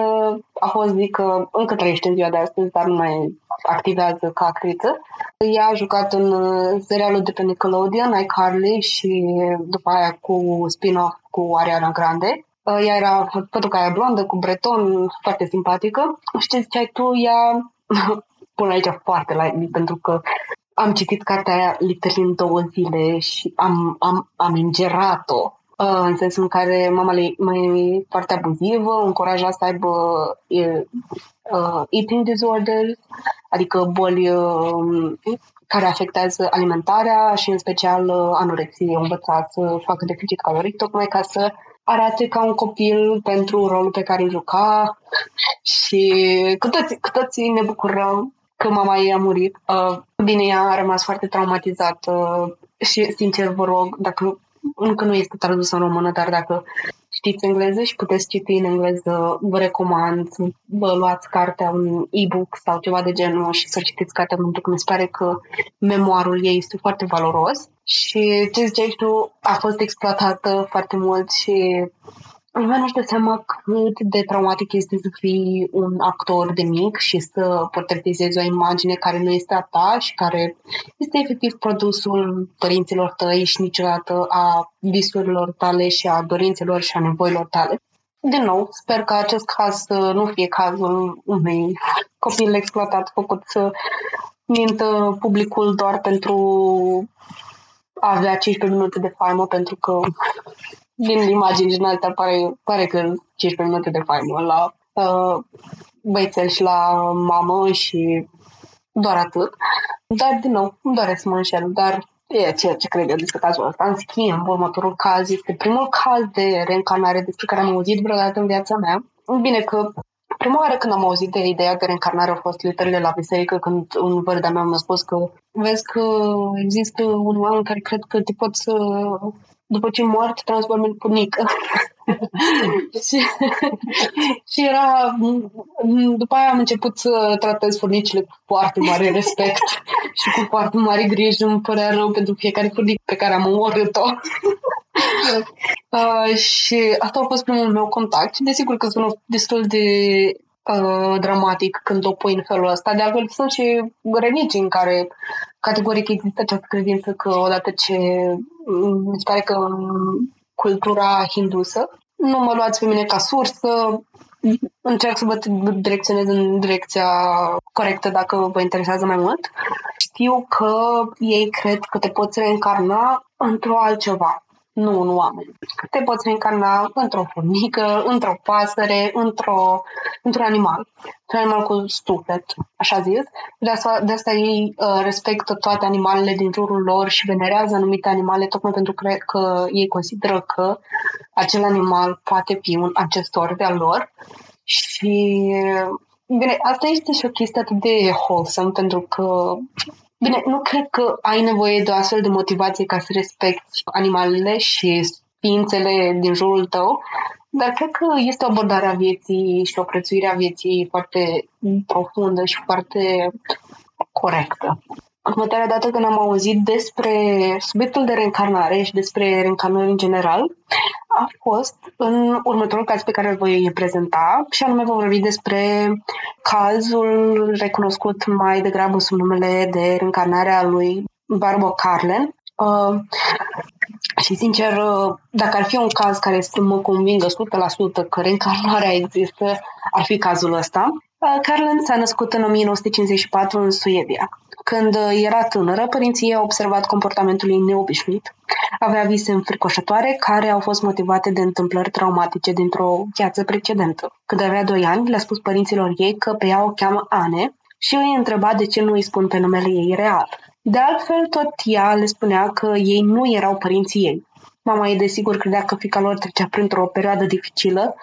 a fost, zic, încă trăiește în ziua de astăzi, dar nu mai activează ca actriță. Ea a jucat în uh, serialul de pe Nickelodeon, iCarly și după aia cu spin-off cu Ariana Grande. Ea era fătucaia blondă cu breton, foarte simpatică. Și ce ziceai tu, ea pun aici foarte la pentru că am citit cartea aia literally în două zile și am, am, am ingerat-o uh, în sensul în care mama e mai foarte abuzivă, încuraja să aibă uh, eating disorders, adică boli uh, care afectează alimentarea și în special uh, anorexie, învăța să facă deficit caloric, tocmai ca să arate ca un copil pentru rolul pe care îl juca și cu toții, cu toții ne bucurăm că mama ei a murit. Uh, bine, ea a rămas foarte traumatizată și, sincer, vă rog, dacă încă nu este tradusă în română, dar dacă știți engleză și puteți citi în engleză, vă recomand să vă luați cartea, un e-book sau ceva de genul și să citiți cartea, pentru că mi se pare că memoarul ei este foarte valoros și ce ziceai tu, a fost exploatată foarte mult și Lumea nu-și dă seama cât de traumatic este să fii un actor de mic și să portretizezi o imagine care nu este a ta și care este efectiv produsul părinților tăi și niciodată a visurilor tale și a dorințelor și a nevoilor tale. Din nou, sper că acest caz să nu fie cazul unui copil exploatat făcut să mintă publicul doar pentru a avea 15 minute de faimă, pentru că din imagini din alta pare, pare că 15 minute de faimă la uh, băiețel și la mamă și doar atât. Dar, din nou, îmi doresc să mă înșel, dar e ceea ce cred eu despre cazul ăsta. În schimb, următorul caz este primul caz de reîncarnare despre care am auzit vreodată în viața mea. Bine că Prima oară când am auzit de ideea de reîncarnare a fost literele la biserică când un văr de-a mea mi-a spus că vezi că există un oameni care cred că te pot să după ce mor, te transformi în furnică. și, și era... După aia am început să tratez furnicile cu foarte mare respect și cu foarte mare grijă. Îmi părea rău pentru fiecare furnică pe care am omorât-o. uh, și asta a fost primul meu contact și desigur că sună destul de uh, dramatic când o pui în felul ăsta. De altfel, sunt și religii în care categoric există această credință că odată ce mi se pare că cultura hindusă, nu mă luați pe mine ca sursă, încerc să vă direcționez în direcția corectă dacă vă interesează mai mult. Știu că ei cred că te poți reîncarna într-o altceva nu în oameni. Te poți reîncarna într-o formică, într-o pasăre, într-o, într-un animal. Într-un animal cu suflet, așa zis. De asta, de asta ei uh, respectă toate animalele din jurul lor și venerează anumite animale tocmai pentru că, că ei consideră că acel animal poate fi un ancestor de-al lor. Și Bine, asta este și o chestie atât de wholesome, pentru că Bine, nu cred că ai nevoie de o astfel de motivație ca să respecti animalele și ființele din jurul tău, dar cred că este o abordare a vieții și o prețuire a vieții foarte profundă și foarte corectă. Următoarea dată când am auzit despre subiectul de reîncarnare și despre reîncarnări în general, a fost în următorul caz pe care îl voi prezenta și anume vom vorbi despre cazul recunoscut mai degrabă sub numele de reîncarnare a lui Barbo Carlen. Uh, și sincer, uh, dacă ar fi un caz care să mă convingă 100% că reîncarnarea există, ar fi cazul ăsta. Uh, Carlen s-a născut în 1954 în Suedia. Când era tânără, părinții au observat comportamentul ei neobișnuit. Avea vise înfricoșătoare care au fost motivate de întâmplări traumatice dintr-o viață precedentă. Când avea 2 ani, le-a spus părinților ei că pe ea o cheamă Ane și îi întreba de ce nu îi spun pe numele ei real. De altfel, tot ea le spunea că ei nu erau părinții ei. Mama ei desigur credea că fica lor trecea printr-o perioadă dificilă,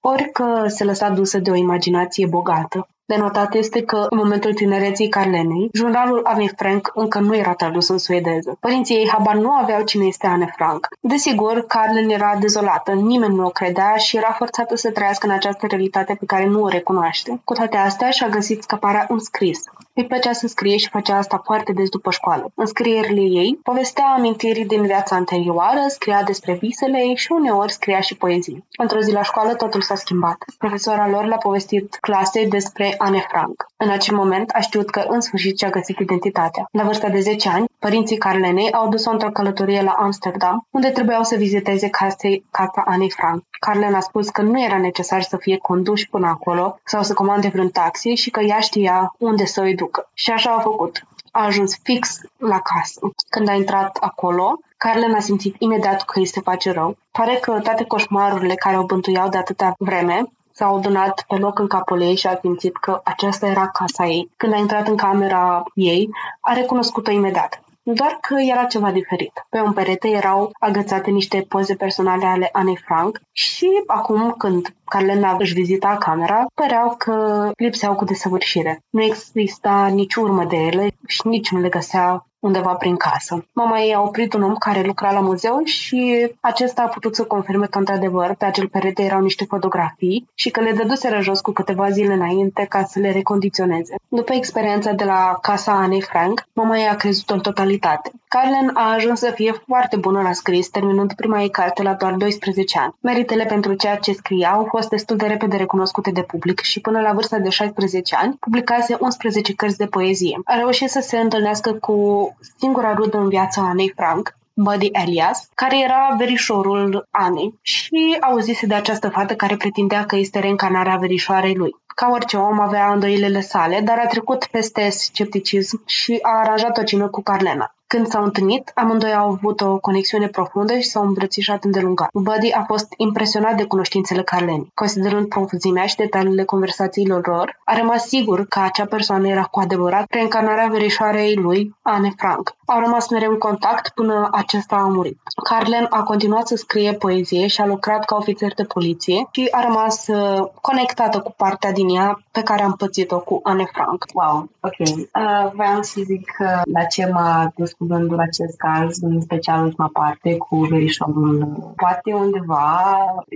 ori că se lăsa dusă de o imaginație bogată. De notat este că în momentul tinereții Carlenei, jurnalul Anne Frank încă nu era tradus în suedeză. Părinții ei habar nu aveau cine este Anne Frank. Desigur, Carlen era dezolată, nimeni nu o credea și era forțată să trăiască în această realitate pe care nu o recunoaște. Cu toate astea, și-a găsit scăparea în scris. Îi plăcea să scrie și făcea asta foarte des după școală. În scrierile ei, povestea amintiri din viața anterioară, scria despre visele ei și uneori scria și poezii. Într-o zi la școală totul s-a schimbat. Profesora lor le-a povestit clasei despre Anne Frank. În acel moment a știut că în sfârșit și-a găsit identitatea. La vârsta de 10 ani, părinții Carlenei au dus-o într-o călătorie la Amsterdam, unde trebuiau să viziteze casei, casa Anne Frank. Carlen a spus că nu era necesar să fie conduși până acolo sau să comande vreun taxi și că ea știa unde să o ducă. Și așa a făcut. A ajuns fix la casă. Când a intrat acolo, Carlen a simțit imediat că îi se face rău. Pare că toate coșmarurile care o bântuiau de atâta vreme s-au adunat pe loc în capul ei și a simțit că aceasta era casa ei. Când a intrat în camera ei, a recunoscut-o imediat. Doar că era ceva diferit. Pe un perete erau agățate niște poze personale ale Anne Frank și acum când Carlena își vizita camera, păreau că lipseau cu desăvârșire. Nu exista nici urmă de ele și nici nu le găsea undeva prin casă. Mama ei a oprit un om care lucra la muzeu și acesta a putut să confirme că, într-adevăr, pe acel perete erau niște fotografii și că le dăduseră jos cu câteva zile înainte ca să le recondiționeze. După experiența de la casa Anne Frank, mama ei a crezut în totalitate. Carlen a ajuns să fie foarte bună la scris, terminând prima ei carte la doar 12 ani. Meritele pentru ceea ce scria au fost destul de repede recunoscute de public și până la vârsta de 16 ani publicase 11 cărți de poezie. A reușit să se întâlnească cu singura rudă în viața Anei Frank, Buddy Elias, care era verișorul Anei și auzise de această fată care pretindea că este reîncarnarea verișoarei lui. Ca orice om avea îndoilele sale, dar a trecut peste scepticism și a aranjat o cină cu Carlena. Când s-au întâlnit, amândoi au avut o conexiune profundă și s-au îmbrățișat îndelungat. Buddy a fost impresionat de cunoștințele Carleni. Considerând profuzimea și detaliile conversațiilor lor, a rămas sigur că acea persoană era cu adevărat reîncarnarea verișoarei lui, Anne Frank. Au rămas mereu în contact până acesta a murit. Carlen a continuat să scrie poezie și a lucrat ca ofițer de poliție și a rămas uh, conectată cu partea din ea pe care am pățit-o cu Anne Frank. Wow, ok. Uh, vreau să zic că la ce m-a dus cuvântul acest caz, în special ultima parte cu verișorul. Poate undeva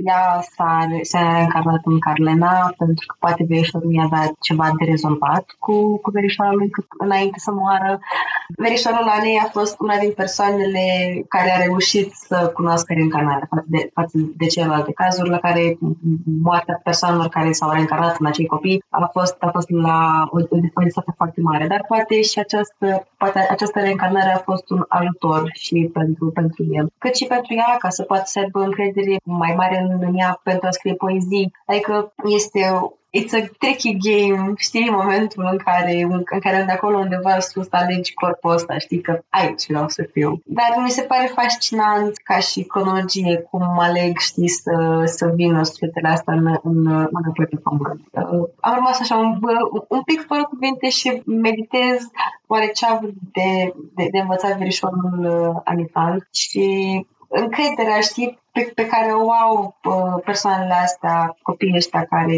ea s-a, s-a reîncarnat în Carlena pentru că poate verișorul i-a dat ceva de rezolvat cu, cu verișoara lui înainte să moară. Verișorul Anei a fost una din persoanele care a reușit să cunoască reîncarnarea față de, față de celelalte cazuri la care moartea persoanelor care s-au reîncarnat în acei copii a fost, a fost la o, o dificultate foarte mare. Dar poate și această, poate această reîncarnare a fost un ajutor și pentru, pentru el, cât și pentru ea, ca să poată să aibă încredere mai mare în ea pentru a scrie poezii. Adică este it's a tricky game, știi, în momentul în care, în care de acolo undeva sus alegi corpul ăsta, știi că aici vreau să fiu. Dar mi se pare fascinant ca și cronologie cum aleg, știi, să, să vină sufletele astea în, în, în pe pământ. Uh, am rămas așa un, un pic fără cuvinte și meditez oare ce a avut de, de, de învățat verișorul uh, Anifan și încrederea, știi, pe, pe care o au uh, persoanele astea, copiii ăștia care,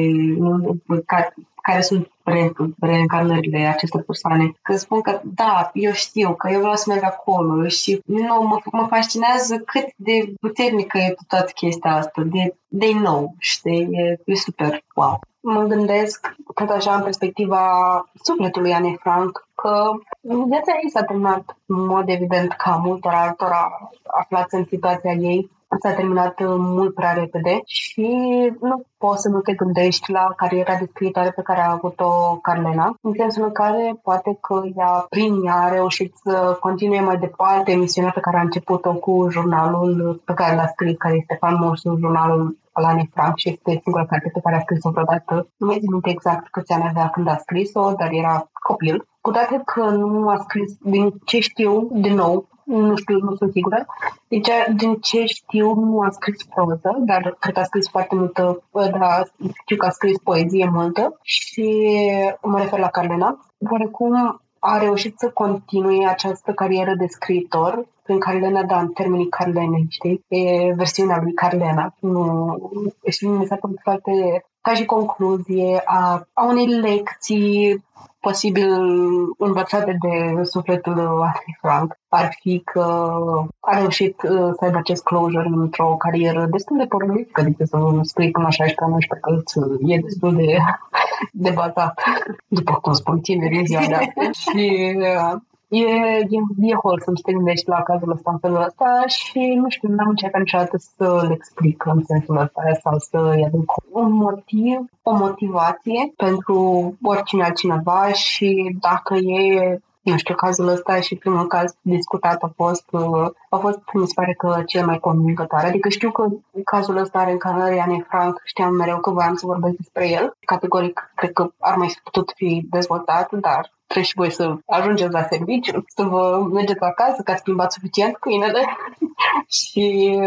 care, care sunt re, reîncarnările acestor persoane. Că spun că da, eu știu, că eu vreau să merg acolo și nu, mă, mă fascinează cât de puternică e toată chestia asta, de they know, știi, e, e super wow. Mă gândesc tot așa în perspectiva sufletului Anne Frank că viața ei s-a terminat în mod evident ca multor altora aflați în situația ei. S-a terminat uh, mult prea repede și nu poți să nu te gândești la cariera de scriitoare pe care a avut-o Carmena, în sensul în care poate că ea, prin ea, a reușit să continue mai departe misiunea pe care a început-o cu jurnalul pe care l-a scris, care este faimosul jurnalul al Anne Frank și este singura carte pe care a scris-o vreodată. Nu mai țin exact câți ani avea când a scris-o, dar era copil. Cu toate că nu a scris, din ce știu, din nou, nu știu, nu sunt sigură. Deci, din ce știu, nu a scris proză, dar cred că a scris foarte multă, da, știu că a scris poezie multă și mă refer la Carlena. Oarecum a reușit să continue această carieră de scriitor prin Carlena, da, în termenii Carlene, știi? E versiunea lui Carlena. Nu, și mi s-a părut foarte ca și concluzie a, a unei lecții posibil învățate de sufletul lui Frank ar fi că a reușit uh, să aibă acest closure într-o carieră destul de prolifică, adică să spui până la 16 ani, că e destul de, de bazat, după cum spun tinerii ziua de Și uh, e, e, e wholesome să te gândești la cazul ăsta în felul ăsta și nu știu, n-am încercat niciodată să le explic în sensul ăsta sau să-i aduc un motiv, o motivație pentru oricine altcineva și dacă e nu știu, cazul ăsta și primul caz discutat a fost, uh, a fost, mi se pare că cel mai convingător. Adică știu că cazul ăsta are încarnării Anne Frank, știam mereu că voiam să vorbesc despre el. Categoric, cred că ar mai fi putut fi dezvoltat, dar trebuie și voi să ajungeți la serviciu, să vă mergeți acasă, că ați schimbat suficient câinele. și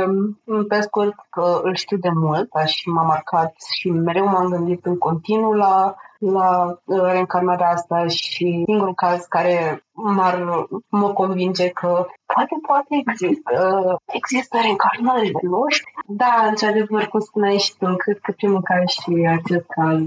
um, pe scurt că îl știu de mult și m-a marcat și mereu m-am gândit în continuu la la uh, reîncarnarea asta și singurul caz care m-ar, mă convinge că poate, poate există, există reîncarnările, nu știu. Da, într-adevăr, cum spuneai și tu, cred că primul caz și acest caz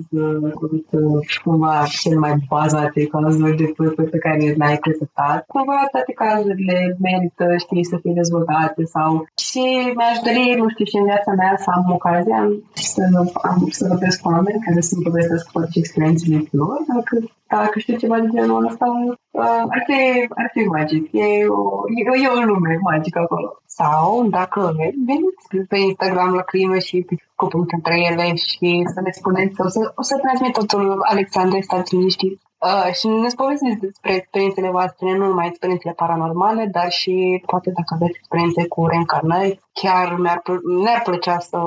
sunt uh, cumva cel mai bazate cazuri de pe, pe care n-ai prezentat. Cumva toate cazurile merită, știi, să fie dezvoltate sau... Și mi-aș dori, nu știu, și în viața mea să am ocazia să, am, să vorbesc cu oameni care să-mi povestesc orice experiențele lor, dacă, dacă știu ceva de genul ăsta, uh, ar fi, ar fi magic. E o, e, e o lume magică acolo. Sau, dacă veniți pe Instagram la crime și cu puncte între ele și să ne spuneți, o să, o să transmit totul Alexandre, stați liniștiți. Uh, și ne povestiți despre experiențele voastre, nu numai experiențele paranormale, dar și poate dacă aveți experiențe cu reîncarnări, chiar mi-ar, mi-ar plăcea să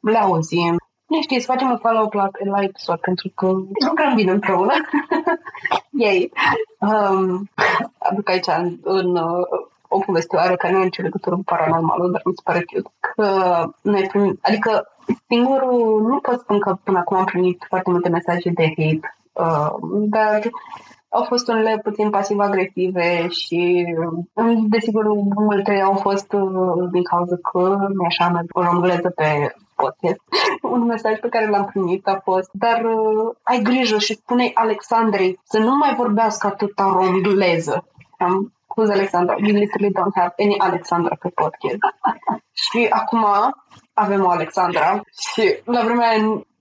le auzim nu știi, să facem un follow-up la, la episod, pentru că lucrăm bine împreună. Ei. Um, aduc aici în, în uh, o povestioară care nu are nicio legătură cu paranormalul, dar mi se pare cute. Că noi primim, adică singurul, nu pot spune că până acum am primit foarte multe mesaje de hate, uh, dar au fost unele puțin pasiv-agresive și, desigur, multe au fost uh, din cauza că mi așa merg o romgleză pe podcast. Un mesaj pe care l-am primit a fost, dar uh, ai grijă și spune Alexandrei să nu mai vorbească atâta romgleză. Am, who's Alexandra? We literally don't have any Alexandra pe podcast. și acum avem o Alexandra și la vremea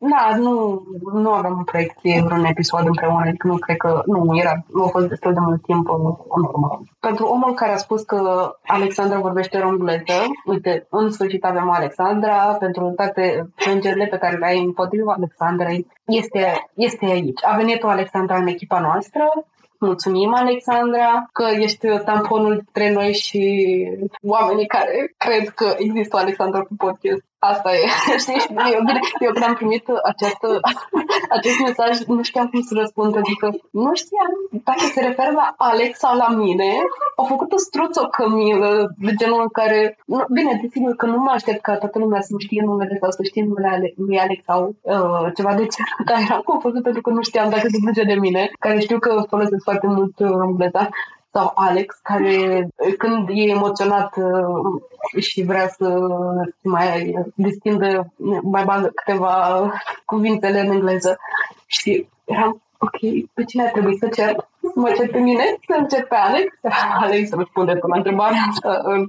da, nu, nu aveam un proiect de vreun episod împreună, adică nu cred că, nu, era, nu a fost destul de mult timp în urmă. Pentru omul care a spus că Alexandra vorbește romgleză, uite, în sfârșit avem Alexandra, pentru toate plângerile pe care le ai împotriva Alexandrei, este, este aici. A venit o Alexandra în echipa noastră, Mulțumim, Alexandra, că ești tamponul dintre noi și oamenii care cred că există o Alexandra cu podcast. Asta e. Știi? Eu, eu când am primit acest, acest mesaj, nu știam cum să răspund. Adică nu știam dacă se referă la Alex sau la mine. Au făcut o struță cămilă, de genul în care... Nu, bine, desigur că nu mă aștept ca toată lumea să știe numele sau să știe numele Ale, lui Alex sau uh, ceva de ce. Dar eram confuză pentru că nu știam dacă se plânge de mine, care știu că folosesc foarte mult uh, romgleza sau Alex, care când e emoționat uh, și vrea să mai distindă, mai bagă câteva cuvintele în engleză. Și eram, ok, pe cine ar trebui să cer? Să mă cer pe mine? Să cer pe Alex? Alex răspunde la întrebarea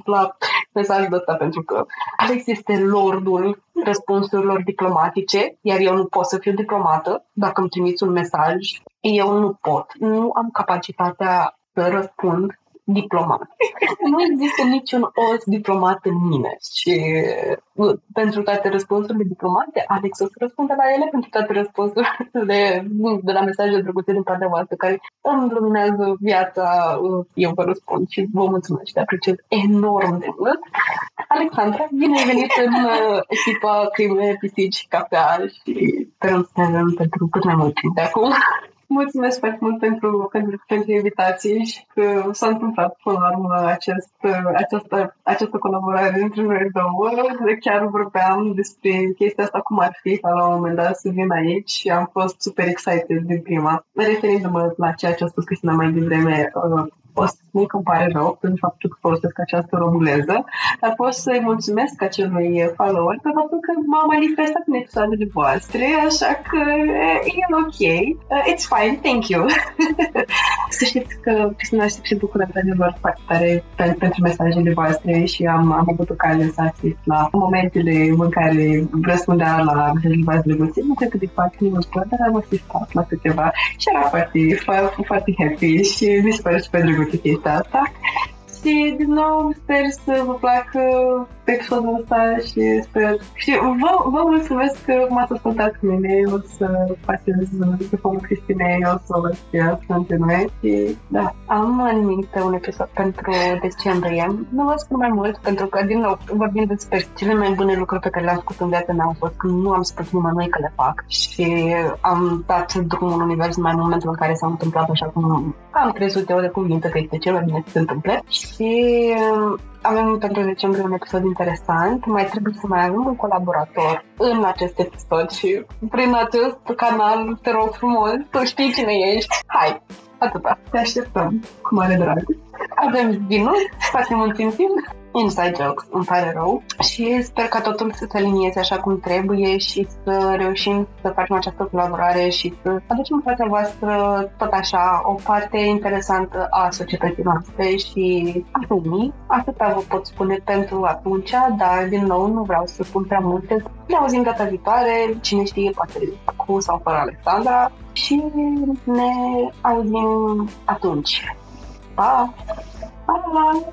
la mesajul ăsta, pentru că Alex este lordul răspunsurilor diplomatice, iar eu nu pot să fiu diplomată. Dacă îmi trimiți un mesaj, eu nu pot. Nu am capacitatea să răspund diplomat. nu există niciun os diplomat în mine și uh, pentru toate răspunsurile diplomate, Alex o să răspundă la ele, pentru toate răspunsurile de la mesaje drăguțe din partea voastră care îmi luminează viața, uh, eu vă răspund și vă mulțumesc și te apreciez enorm de mult. Alexandra, bine ai venit în uh, echipa Crime, Pisici, Cafea și sperăm să ne avem pentru cât mai mult timp de acum. Mulțumesc foarte mult pentru, pentru, pentru invitație și că s-a întâmplat până la urmă acest, această, această colaborare între noi două. De chiar vorbeam despre chestia asta, cum ar fi ca la un moment dat să vin aici și am fost super excited din prima. Referindu-mă la ceea ce a spus Cristina mai devreme, uh, o să spun că îmi pare rău pentru faptul că folosesc această romuleză, dar pot să-i mulțumesc acelui follower pentru faptul că m-a manifestat în episoadele voastre, așa că e ok. Uh, it's fine, thank you. să știți că Cristina și se bucură într-adevăr foarte tare pentru mesajele voastre și am, am avut ocazia să asist la momentele în care răspundea la mesajele voastre drăguțe. Nu cred că de foarte mult, dar am asistat la câteva și era foarte, foarte, foarte happy și mi se pare super drăguț făcut chestia asta. Și, din nou, sper să vă placă episodul ăsta și sper... Și vă, vă mulțumesc că m-ați ascultat cu mine, o să pasez telefonul Cristinei, o să vă fie între noi și da. Am în un episod pentru decembrie. Nu vă spun mai mult, pentru că, din nou, vorbim despre cele mai bune lucruri pe care le-am făcut în viața mea, au fost când nu am spus nimănui că le fac și am dat drumul în univers mai în momentul în care s-a întâmplat așa cum am crezut eu de cuvinte că este cel mai bine să se întâmple și avem pentru decembrie un episod interesant. Mai trebuie să mai avem un colaborator în acest episod și prin acest canal, te rog frumos, tu știi cine ești. Hai, atâta. Te așteptăm cu mare drag. Avem vinul, facem un timp inside jokes, îmi pare rău și sper ca totul să se alinieze așa cum trebuie și să reușim să facem această colaborare și să aducem în fața voastră tot așa o parte interesantă a societății noastre și a lumii. Atâta vă pot spune pentru atunci, dar din nou nu vreau să spun prea multe. Ne auzim data viitoare, cine știe, poate cu sau fără Alexandra și ne auzim atunci. Pa! Pa!